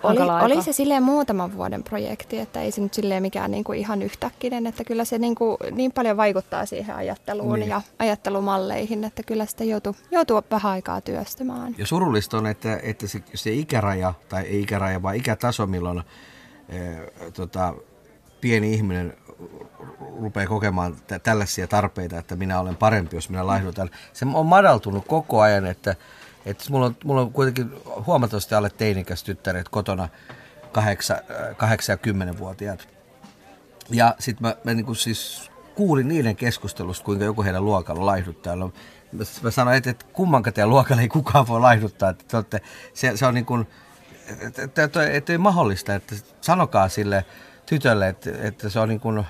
Oli, oli se silleen muutaman vuoden projekti, että ei se nyt silleen mikään niin kuin ihan yhtäkkinen, että kyllä se niin, kuin, niin paljon vaikuttaa siihen ajatteluun niin. ja ajattelumalleihin, että kyllä sitä joutuu, joutuu vähän aikaa työstämään. Ja surullista on, että, että se, se ikäraja, tai ei ikäraja, vaan ikätaso, milloin äh, tota, pieni ihminen rupeaa kokemaan tä- tällaisia tarpeita, että minä olen parempi, jos minä laihdutan. Se on madaltunut koko ajan, että et mulla, on, mulla on kuitenkin huomattavasti alle teinikäs tyttäret kotona 8, 8 ja 10-vuotiaat. Ja sitten mä, mä niin siis kuulin niiden keskustelusta, kuinka joku heidän luokalla laihduttaa. Mä, mä sanoin, että, että kummankaan teidän luokalla ei kukaan voi laihduttaa. Että te olette, se, se on niin kuin, että, että, että, että ei mahdollista, että sanokaa sille tytölle, että, että se on niin kuin,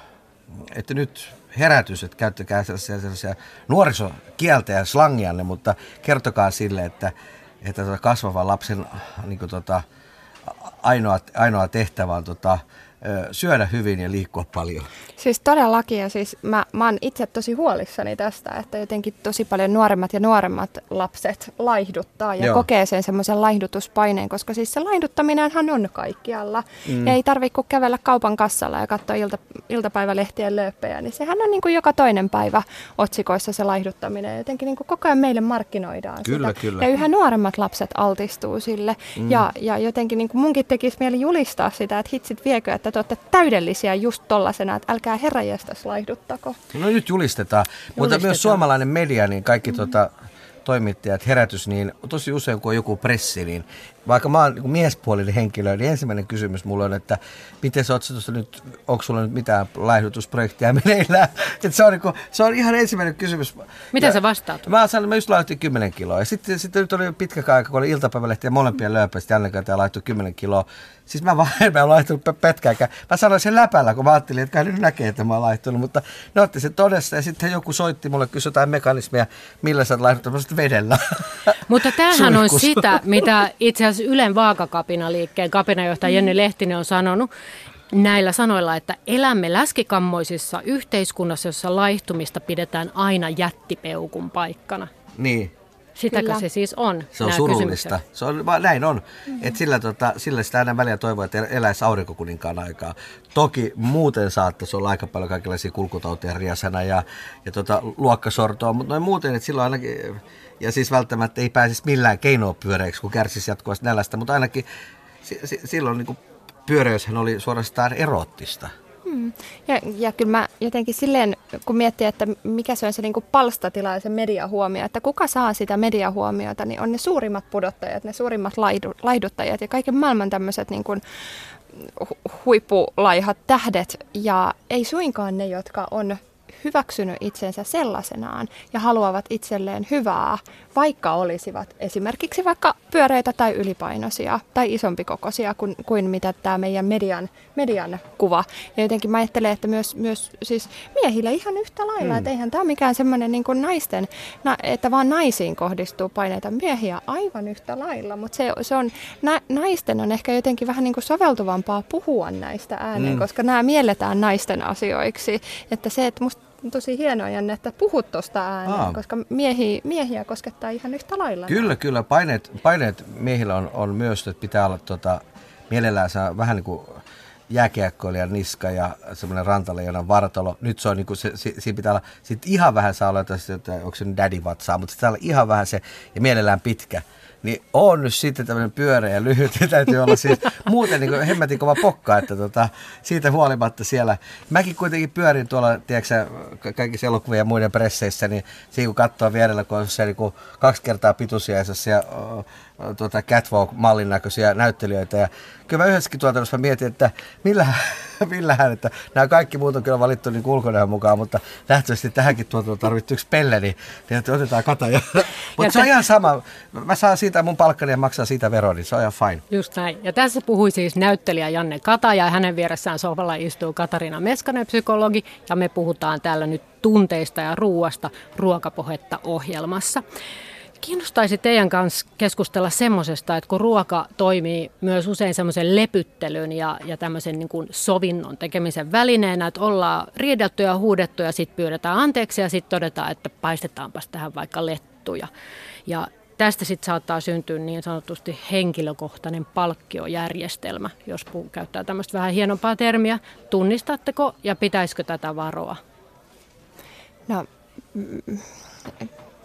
että nyt herätys, että käyttäkää sellaisia, sellaisia nuorisokieltä ja slangianne, mutta kertokaa sille, että, että tota kasvavan lapsen niin kuin tota, ainoa, ainoa tehtävä on tota, syödä hyvin ja liikkua paljon. Siis todellakin ja siis mä, mä oon itse tosi huolissani tästä, että jotenkin tosi paljon nuoremmat ja nuoremmat lapset laihduttaa ja Joo. kokee sen semmoisen laihdutuspaineen, koska siis se laihduttaminenhan on kaikkialla. Mm. Ja ei tarvitse kuin kävellä kaupan kassalla ja katsoa ilta, iltapäivälehtien lööppejä, niin sehän on niin kuin joka toinen päivä otsikoissa se laihduttaminen. Jotenkin niin kuin koko ajan meille markkinoidaan kyllä, sitä. Kyllä. Ja yhä nuoremmat lapset altistuu sille. Mm. Ja, ja jotenkin niin kuin munkin tekisi mieli julistaa sitä, että hitsit viekö, että te olette täydellisiä just tollasena, että älkää herranjestas laihduttako. No nyt julistetaan, mutta myös suomalainen media, niin kaikki mm-hmm. tota, toimittajat, herätys, niin tosi usein kun on joku pressi, niin vaikka mä oon niin miespuolinen henkilö, niin ensimmäinen kysymys mulla on, että miten sä oot nyt, onko sulla nyt mitään laihdutusprojektia meneillään? että se, on niin kuin, se on ihan ensimmäinen kysymys. Miten ja, sä vastaat? Mä sanoin, mä just laihdutin 10 kiloa. Ja sitten, sitten nyt oli pitkä aika, kun oli iltapäivälehti ja molempia löypäistä jälleen kertaa laittoi 10 kiloa. Siis mä vaan en laittanut pätkääkään. Mä sanoin sen läpällä, kun mä ajattelin, että nyt näkee, että mä oon laittanut. Mutta ne otti sen todessa ja sitten joku soitti mulle, kysyi jotain mekanismia, millä sä oot laihduttanut vedellä. Mutta tämähän on sitä, mitä itse asiassa Ylen vaakakapinaliikkeen kapinajohtaja Jenny Lehtinen on sanonut, näillä sanoilla, että elämme läskikammoisissa yhteiskunnassa, jossa laihtumista pidetään aina jättipeukun paikkana. Niin. Sitäkö Kyllä. se siis on? Se on surullista. Se on, näin on. Mm-hmm. Et sillä, tota, sillä sitä aina väliä toivoa, että eläisi aurinkokuninkaan aikaa. Toki muuten saattaisi olla aika paljon kaikenlaisia kulkutauteja riasana ja, ja tota, luokkasortoa, mutta noin muuten, että silloin ainakin ja siis välttämättä ei pääsisi millään keinoopyöreiksi, kun kärsisi jatkuvasti nälästä, mutta ainakin silloin niin pyöreyshän oli suorastaan eroottista. Hmm. Ja, ja kyllä mä jotenkin silleen, kun miettii, että mikä se on se niin kuin palstatila ja se mediahuomio, että kuka saa sitä mediahuomiota, niin on ne suurimmat pudottajat, ne suurimmat laidu, laiduttajat ja kaiken maailman tämmöiset niin kuin huippulaihat tähdet ja ei suinkaan ne, jotka on hyväksynyt itsensä sellaisenaan ja haluavat itselleen hyvää, vaikka olisivat esimerkiksi vaikka pyöreitä tai ylipainoisia tai isompikokoisia kuin, kuin mitä tämä meidän median, median kuva. Ja jotenkin mä ajattelen, että myös, myös siis miehillä ihan yhtä lailla, mm. että eihän tämä ole mikään semmoinen niin kuin naisten, na, että vaan naisiin kohdistuu paineita. Miehiä aivan yhtä lailla, mutta se, se on, na, naisten on ehkä jotenkin vähän niin kuin soveltuvampaa puhua näistä ääneen, mm. koska nämä mielletään naisten asioiksi. Että se, että musta tosi hienoa, Janne, että puhut tuosta ääneen, Aa. koska miehiä, miehiä koskettaa ihan yhtä lailla. Kyllä, kyllä. Paineet, paineet miehillä on, on myös, että pitää olla tota, mielellään saa vähän niin kuin jääkiekkoilija niska ja semmoinen rantaleijonan vartalo. Nyt se on niin kuin se, se, siinä pitää olla, sit ihan vähän saa olla, että onko se daddy vatsaa, mutta pitää olla ihan vähän se ja mielellään pitkä niin on nyt sitten tämmöinen pyöreä ja lyhyt, ja täytyy olla siis muuten niin kuin hemmetin kova pokka, että tota, siitä huolimatta siellä, mäkin kuitenkin pyörin tuolla, tiedätkö kaikissa elokuvien ja muiden presseissä, niin siinä kun katsoo vierellä, kun on se niin kaksi kertaa pituisia ja tuota catwalk-mallin näköisiä näyttelijöitä. Ja kyllä mä yhdessäkin tuotannossa mietin, että millähän, millähän, että nämä kaikki muut on kyllä valittu niin ulkonäön mukaan, mutta nähtävästi tähänkin tuotantoon tarvittu yksi pelle, niin, niin otetaan kataja. mutta se on ihan sama. Mä saan siitä mun palkkani ja maksaa siitä vero, niin se on ihan fine. Just näin. Ja tässä puhui siis näyttelijä Janne Kata ja hänen vieressään sohvalla istuu Katariina Meskanen, psykologi, ja me puhutaan täällä nyt tunteista ja ruuasta ruokapohetta ohjelmassa. Kiinnostaisi teidän kanssa keskustella semmoisesta, että kun ruoka toimii myös usein semmoisen lepyttelyn ja, ja tämmöisen niin kuin sovinnon tekemisen välineenä, että ollaan riidelty ja huudettu ja sitten pyydetään anteeksi ja sitten todetaan, että paistetaanpas tähän vaikka lettuja. Ja tästä sitten saattaa syntyä niin sanotusti henkilökohtainen palkkiojärjestelmä, jos puu käyttää tämmöistä vähän hienompaa termiä. Tunnistatteko ja pitäisikö tätä varoa? No,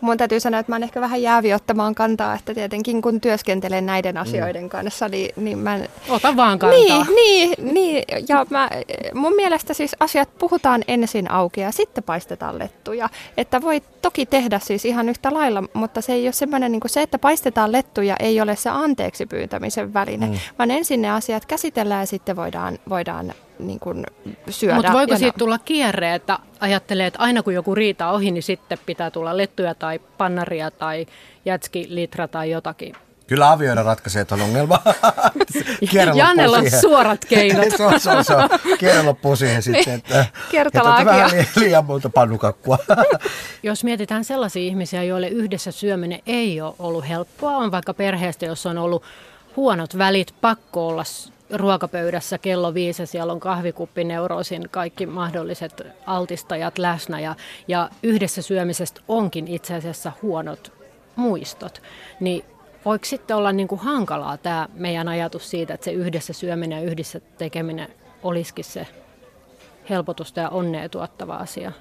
mun täytyy sanoa, että mä oon ehkä vähän jäävi ottamaan kantaa, että tietenkin kun työskentelen näiden mm. asioiden mm. kanssa, niin, niin mä... Ota vaan kantaa. Niin, niin, niin ja mä, mun mielestä siis asiat puhutaan ensin auki ja sitten paistetaan lettuja. Että voi toki tehdä siis ihan yhtä lailla, mutta se ei ole semmoinen, niin se, että paistetaan lettuja ei ole se anteeksi pyytämisen väline, mm. vaan ensin ne asiat käsitellään ja sitten voidaan, voidaan niin kuin syödä. Mutta voiko siitä tulla kierre, että ajattelee, että aina kun joku riita ohi, niin sitten pitää tulla lettuja tai pannaria tai jätskilitra tai jotakin? Kyllä avioida ratkaisee tuon ongelma. Jannella on suorat keinot. se on, se on, se on. Kierre loppuu siihen sitten, että, että vähän liian monta pannukakkua. Jos mietitään sellaisia ihmisiä, joille yhdessä syöminen ei ole ollut helppoa, on vaikka perheestä, jossa on ollut huonot välit, pakko olla ruokapöydässä kello viisi ja siellä on kahvikuppineurosin kaikki mahdolliset altistajat läsnä ja, ja yhdessä syömisestä onkin itse asiassa huonot muistot, niin voiko sitten olla niin kuin hankalaa tämä meidän ajatus siitä, että se yhdessä syöminen ja yhdessä tekeminen olisikin se helpotusta ja onnea tuottava asia?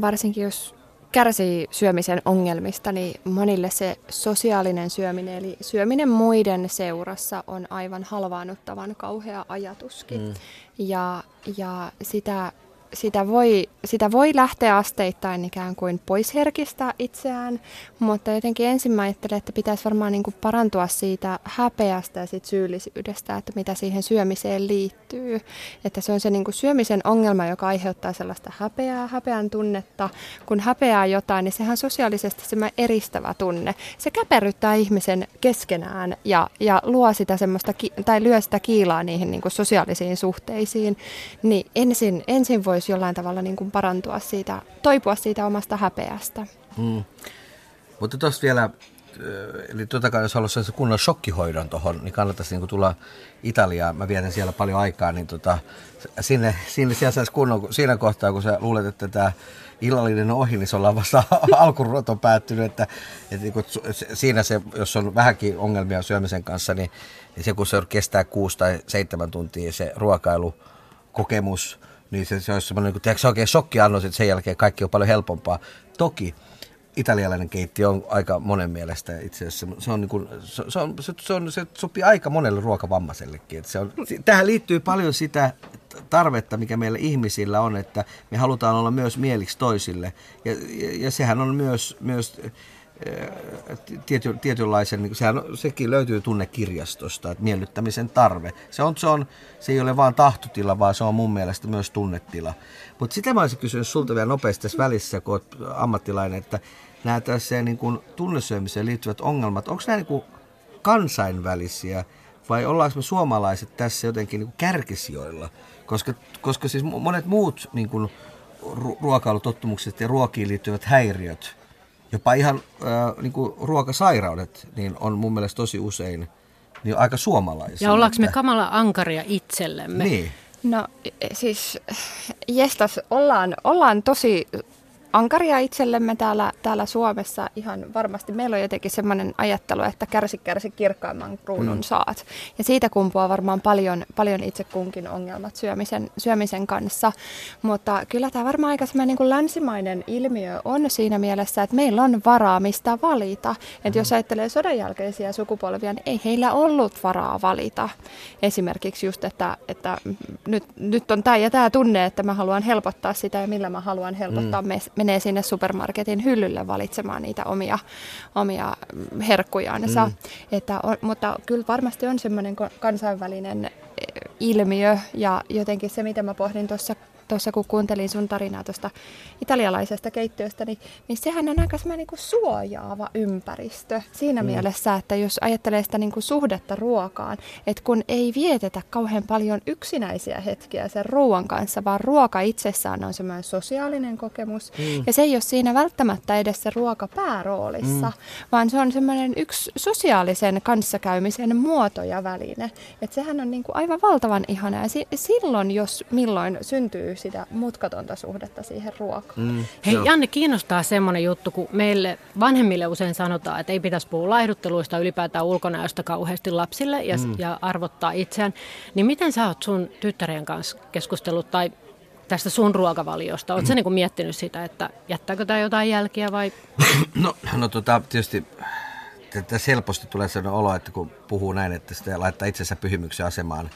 Varsinkin jos kärsii syömisen ongelmista, niin monille se sosiaalinen syöminen, eli syöminen muiden seurassa on aivan halvaannuttavan kauhea ajatuskin. Mm. Ja, ja sitä sitä voi, sitä voi lähteä asteittain ikään kuin pois herkistää itseään, mutta jotenkin ensin mä ajattelen, että pitäisi varmaan niin kuin parantua siitä häpeästä ja siitä syyllisyydestä, että mitä siihen syömiseen liittyy. Että se on se niin kuin syömisen ongelma, joka aiheuttaa sellaista häpeää, häpeän tunnetta. Kun häpeää jotain, niin sehän on sosiaalisesti semmoinen eristävä tunne. Se käperryttää ihmisen keskenään ja, ja luo sitä semmoista, tai lyö sitä kiilaa niihin niin kuin sosiaalisiin suhteisiin. Niin ensin, ensin voisi voisi jollain tavalla niin kuin parantua siitä, toipua siitä omasta häpeästä. Mm. Mutta tuossa vielä, eli tuota, jos haluaisi kunnon shokkihoidon tuohon, niin kannattaisi niin tulla Italiaan. Mä vietän siellä paljon aikaa, niin tota, sinne, sinne siellä saisi kunnon, siinä kohtaa, kun sä luulet, että tämä illallinen on ohi, niin se ollaan vasta alkuruoto päättynyt, että, että niin siinä se, jos on vähänkin ongelmia syömisen kanssa, niin, niin se kun se kestää kuusi tai seitsemän tuntia se ruokailu, kokemus, niin se, se olisi semmoinen, niin se oikein shokkiannos, että sen jälkeen kaikki on paljon helpompaa. Toki italialainen keitti on aika monen mielestä itse asiassa. Se, on niin kuin, se, se, on, se, se, on, se sopii aika monelle ruokavammaisellekin. Että se on, tähän liittyy paljon sitä tarvetta, mikä meillä ihmisillä on, että me halutaan olla myös mieliksi toisille. Ja, ja, ja sehän on myös, myös tiety, tietynlaisen, niin sehän, sekin löytyy tunnekirjastosta, että miellyttämisen tarve. Se, on, se, on, se ei ole vain tahtotila, vaan se on mun mielestä myös tunnetila. Mutta sitä mä olisin kysynyt sulta vielä nopeasti tässä välissä, kun olet ammattilainen, että nämä tässä niin kuin tunnesyömiseen liittyvät ongelmat, onko nämä niin kuin kansainvälisiä vai ollaanko me suomalaiset tässä jotenkin niin kuin kärkisijoilla? Koska, koska siis monet muut niin kuin ruokailutottumukset ja ruokiin liittyvät häiriöt – jopa ihan äh, niin kuin ruokasairaudet, niin on mun mielestä tosi usein niin aika suomalaisia. Ja ollaanko me kamala ankaria itsellemme? Niin. No siis, jestas, ollaan, ollaan tosi ankaria itsellemme täällä, täällä Suomessa ihan varmasti. Meillä on jotenkin sellainen ajattelu, että kärsi kärsi kirkkaimman kruunun mm. saat. Ja siitä kumpuaa varmaan paljon, paljon itse kunkin ongelmat syömisen, syömisen kanssa. Mutta kyllä tämä varmaan aika sellainen niin kuin länsimainen ilmiö on siinä mielessä, että meillä on varaa mistä valita. Että mm. jos ajattelee sodan jälkeisiä sukupolvia, niin ei heillä ollut varaa valita. Esimerkiksi just, että, että nyt, nyt on tämä ja tämä tunne, että mä haluan helpottaa sitä ja millä mä haluan helpottaa mm. Me, menee sinne supermarketin hyllylle valitsemaan niitä omia, omia herkkujansa. Mm. Että on, mutta kyllä varmasti on semmoinen kansainvälinen eh, ilmiö ja jotenkin se, mitä mä pohdin tuossa tuossa kun kuuntelin sun tarinaa tuosta italialaisesta keittiöstä, niin, niin sehän on aika semmoinen niin suojaava ympäristö siinä mm. mielessä, että jos ajattelee sitä niin kuin suhdetta ruokaan, että kun ei vietetä kauhean paljon yksinäisiä hetkiä sen ruoan kanssa, vaan ruoka itsessään on semmoinen sosiaalinen kokemus. Mm. Ja se ei ole siinä välttämättä edes se ruoka pääroolissa, mm. vaan se on semmoinen yksi sosiaalisen kanssakäymisen muoto ja väline. Että sehän on niin kuin aivan valtavan ihana. Ja si- silloin, jos milloin syntyy sitä mutkatonta suhdetta siihen ruokaan. Mm. Hei Janne, kiinnostaa semmoinen juttu, kun meille vanhemmille usein sanotaan, että ei pitäisi puhua laihdutteluista ylipäätään ulkonäöstä kauheasti lapsille ja, mm. ja arvottaa itseään. Niin miten sä oot sun tyttären kanssa keskustellut tai tästä sun ruokavaliosta? Oletko mm. niin miettinyt sitä, että jättääkö tämä jotain jälkiä vai? No, no tota, tietysti tässä helposti tulee sellainen olo, että kun puhuu näin, että sitä laittaa itsensä pyhimyksen asemaan,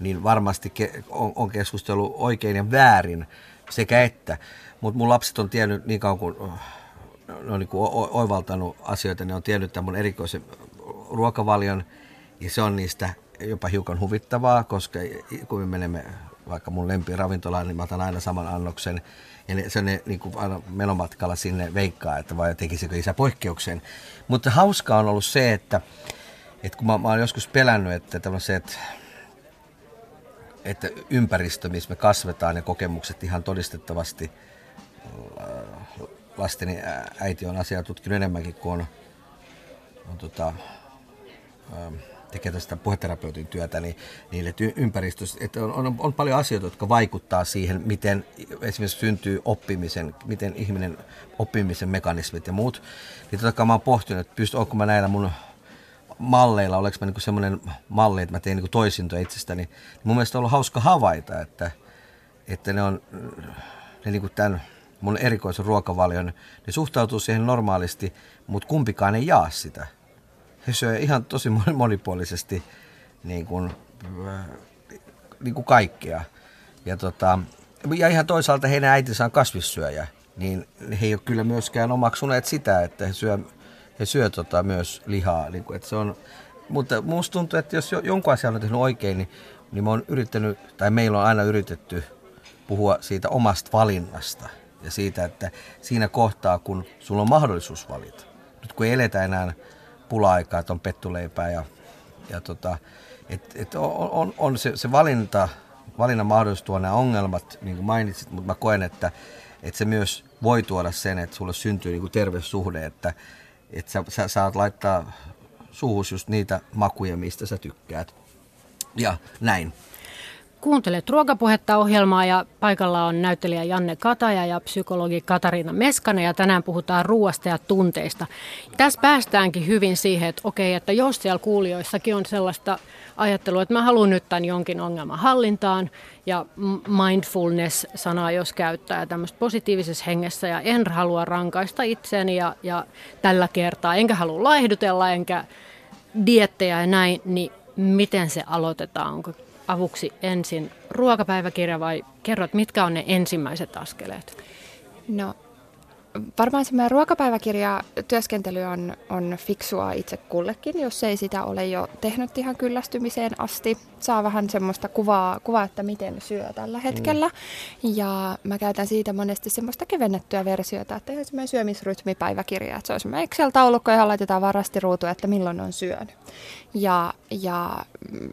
niin varmasti on, on keskustelu oikein ja väärin sekä että. Mutta mun lapset on tiennyt niin kauan kuin ne on niin kuin oivaltanut asioita, ne on tiennyt tämän mun erikoisen ruokavalion ja se on niistä jopa hiukan huvittavaa, koska kun me menemme vaikka mun lempiravintolaan, niin mä otan aina saman annoksen. Ja ne, se ne niin kuin aina menomatkalla sinne veikkaa, että vai tekisikö isä poikkeuksen. Mutta hauskaa on ollut se, että, että kun mä, mä oon joskus pelännyt, että tämmöiset että ympäristö, missä me kasvetaan ja kokemukset ihan todistettavasti äh, lasteni äiti on asiaa tutkinut enemmänkin kuin on, on tota, ähm, tekee tästä puheterapeutin työtä, niin, niin että ympäristössä, että on, on, on, paljon asioita, jotka vaikuttaa siihen, miten esimerkiksi syntyy oppimisen, miten ihminen oppimisen mekanismit ja muut. Niin totta kai mä oon pohtinut, että pysty, onko mä näillä mun malleilla, olenko mä niinku semmoinen malli, että mä teen niinku toisintoja itsestäni. Niin mun mielestä on ollut hauska havaita, että, että ne on ne niinku tämän mun erikoisen ruokavalion, ne suhtautuu siihen normaalisti, mutta kumpikaan ei jaa sitä he syö ihan tosi monipuolisesti niin kuin, niin kuin kaikkea. Ja, tota, ja ihan toisaalta heidän äitinsä on kasvissyöjä, niin he ei ole kyllä myöskään omaksuneet sitä, että he syö, he syö tota myös lihaa. Niin kuin, että se on, mutta minusta tuntuu, että jos jonkun asian on tehnyt oikein, niin, niin mä oon yrittänyt, tai meillä on aina yritetty puhua siitä omasta valinnasta ja siitä, että siinä kohtaa, kun sulla on mahdollisuus valita. Nyt kun ei eletä enää pula-aikaa, että on pettuleipää ja, ja tota, et, et on, on, on se, se valinta, valinnan mahdollisuus tuo nämä ongelmat, niin kuin mainitsit, mutta mä koen, että, että se myös voi tuoda sen, että sulle syntyy niin kuin terve suhde, että, että sä, sä saat laittaa suuhus just niitä makuja, mistä sä tykkäät. Ja näin. Kuuntelet ruokapuhetta ohjelmaa ja paikalla on näyttelijä Janne Kataja ja psykologi Katariina Meskanen ja tänään puhutaan ruoasta ja tunteista. Tässä päästäänkin hyvin siihen, että okei, että jos siellä kuulijoissakin on sellaista ajattelua, että mä haluan nyt tämän jonkin ongelman hallintaan ja mindfulness-sanaa jos käyttää tämmöistä positiivisessa hengessä ja en halua rankaista itseäni ja, ja tällä kertaa enkä halua laihdutella enkä diettejä ja näin, niin miten se aloitetaan? Onko avuksi ensin ruokapäiväkirja vai kerrot, mitkä on ne ensimmäiset askeleet? No varmaan semmoinen ruokapäiväkirja työskentely on, on fiksua itse kullekin, jos ei sitä ole jo tehnyt ihan kyllästymiseen asti. Saa vähän semmoista kuvaa, kuvaa että miten syö tällä hetkellä. Mm. Ja mä käytän siitä monesti semmoista kevennettyä versiota, että tehdään semmoinen syömisrytmipäiväkirja. Että se on semmoinen Excel-taulukko, johon laitetaan varasti ruutu, että milloin on syönyt. Ja, ja mm,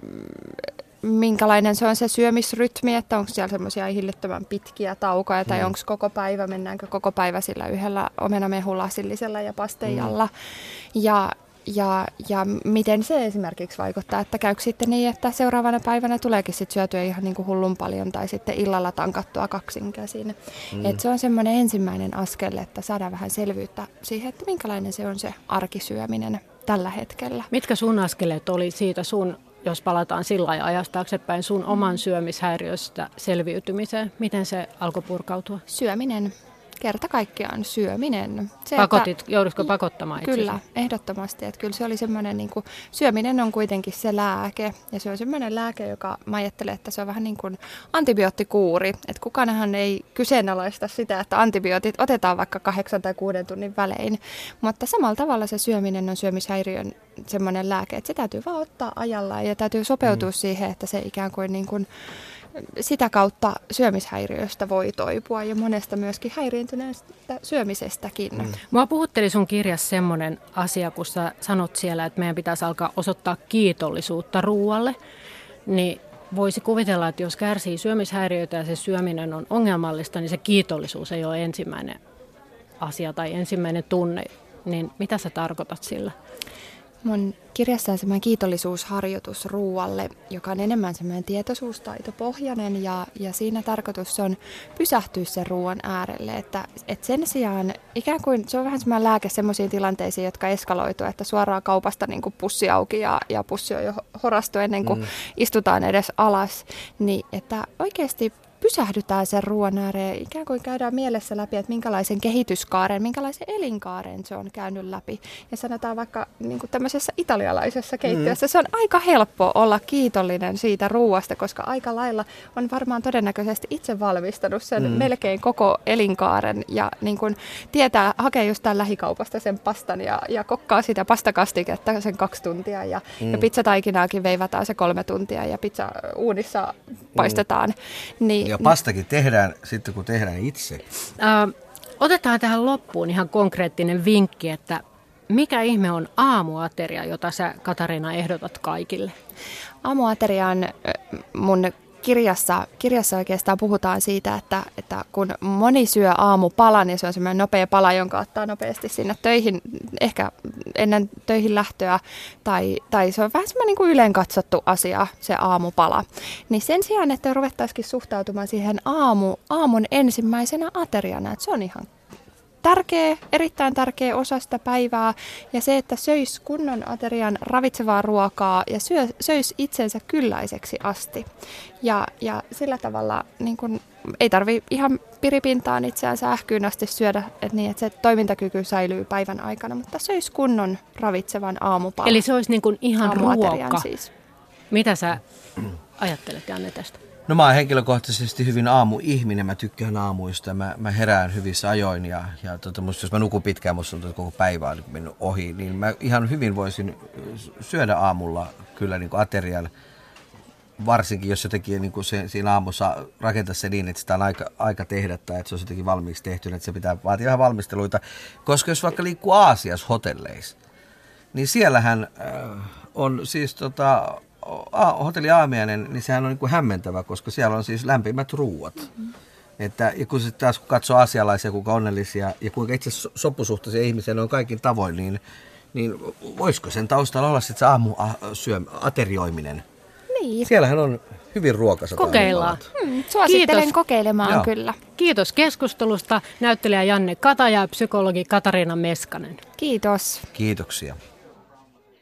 minkälainen se on se syömisrytmi, että onko siellä semmoisia hillittömän pitkiä taukoja tai mm. onko koko päivä, mennäänkö koko päivä sillä yhdellä omenamehulassillisella ja pasteijalla. Mm. Ja, ja, ja miten se esimerkiksi vaikuttaa, että käykö sitten niin, että seuraavana päivänä tuleekin sitten syötyä ihan niin kuin hullun paljon tai sitten illalla tankattua kaksinkäsin. Mm. Et se on semmoinen ensimmäinen askel, että saadaan vähän selvyyttä siihen, että minkälainen se on se arkisyöminen tällä hetkellä. Mitkä sun askeleet oli siitä sun jos palataan sillä ajasta taaksepäin sun oman syömishäiriöstä selviytymiseen, miten se alkoi purkautua? Syöminen kerta kaikkiaan syöminen. Se, Pakotit, että, joudutko pakottamaan itsesi? Kyllä, ehdottomasti. Että kyllä se oli semmoinen, niin kuin, syöminen on kuitenkin se lääke. Ja se on semmoinen lääke, joka mä ajattelen, että se on vähän niin kuin antibioottikuuri. Että kukaanhan ei kyseenalaista sitä, että antibiootit otetaan vaikka kahdeksan tai kuuden tunnin välein. Mutta samalla tavalla se syöminen on syömishäiriön semmoinen lääke, että se täytyy vaan ottaa ajallaan ja täytyy sopeutua mm. siihen, että se ikään kuin, niin kuin sitä kautta syömishäiriöistä voi toipua ja monesta myöskin häiriintyneestä syömisestäkin. Mm. Mua puhutteli sun kirjassa semmoinen asia, kun sä sanot siellä, että meidän pitäisi alkaa osoittaa kiitollisuutta ruualle, niin voisi kuvitella, että jos kärsii syömishäiriöitä ja se syöminen on ongelmallista, niin se kiitollisuus ei ole ensimmäinen asia tai ensimmäinen tunne. Niin mitä sä tarkoitat sillä? Mun kirjassa on semmoinen kiitollisuusharjoitus ruualle, joka on enemmän semmoinen tietoisuustaitopohjainen ja, ja siinä tarkoitus on pysähtyä sen ruoan äärelle. Että, että sen sijaan ikään kuin se on vähän semmoinen lääke semmoisiin tilanteisiin, jotka eskaloituu, että suoraan kaupasta niin kuin pussi auki ja, ja pussi on jo horastu ennen kuin mm. istutaan edes alas. Niin että oikeasti pysähdytään sen ruoan ääreen ja ikään kuin käydään mielessä läpi, että minkälaisen kehityskaaren, minkälaisen elinkaaren se on käynyt läpi. Ja sanotaan vaikka niin kuin tämmöisessä italialaisessa keittiössä, mm. se on aika helppo olla kiitollinen siitä ruoasta, koska aika lailla on varmaan todennäköisesti itse valmistanut sen mm. melkein koko elinkaaren ja niin kuin tietää, hakee just tämän lähikaupasta sen pastan ja, ja kokkaa sitä pastakastiketta sen kaksi tuntia ja, mm. ja pizzataikinaakin veivataan se kolme tuntia ja pizza uunissa paistetaan. Mm. Niin ja pastakin tehdään sitten, kun tehdään itse. Otetaan tähän loppuun ihan konkreettinen vinkki, että mikä ihme on aamuateria, jota sä Katariina ehdotat kaikille? Aamuateria on mun kirjassa, kirjassa oikeastaan puhutaan siitä, että, että kun moni syö aamupalan, niin se on semmoinen nopea pala, jonka ottaa nopeasti sinne töihin, ehkä ennen töihin lähtöä, tai, tai se on vähän semmoinen niin kuin yleen katsottu asia, se aamupala. Niin sen sijaan, että ruvettaisikin suhtautumaan siihen aamu, aamun ensimmäisenä ateriana, että se on ihan tärkeä, erittäin tärkeä osa sitä päivää. Ja se, että söis kunnon aterian ravitsevaa ruokaa ja syö, söis itsensä kylläiseksi asti. Ja, ja sillä tavalla niin kun, ei tarvi ihan piripintaan itseään sähkyyn asti syödä, että, niin, että se toimintakyky säilyy päivän aikana, mutta söis kunnon ravitsevan aamupalan. Eli se olisi niin kuin ihan ruoka. Siis. Mitä sä ajattelet, Janne, tästä? No mä oon henkilökohtaisesti hyvin aamuihminen, mä tykkään aamuista, mä, mä herään hyvissä ajoin ja, ja tota, musta, jos mä nukun pitkään, musta on koko päivä on mennyt ohi, niin mä ihan hyvin voisin syödä aamulla kyllä niin aterian, varsinkin jos jotenkin niin kuin se, siinä aamussa rakentaa se niin, että sitä on aika, aika tehdä tai että se on jotenkin valmiiksi tehty, että se pitää vaatia vähän valmisteluita, koska jos vaikka liikkuu Aasiassa hotelleissa, niin siellähän äh, on siis tota, hotelli Aamiainen, niin sehän on niin kuin hämmentävä, koska siellä on siis lämpimät ruuat. Mm-hmm. Että, ja kun sitten taas kun katsoo asialaisia, kuinka onnellisia ja kuinka itse sopusuhtaisia ihmisiä ne on kaikin tavoin, niin, niin voisiko sen taustalla olla sitten se aamu syö, aterioiminen? Niin. Siellähän on hyvin ruokasat Kokeillaan. Hmm, suosittelen Kiitos. kokeilemaan Joo. kyllä. Kiitos keskustelusta näyttelijä Janne Kataja ja psykologi Katariina Meskanen. Kiitos. Kiitoksia.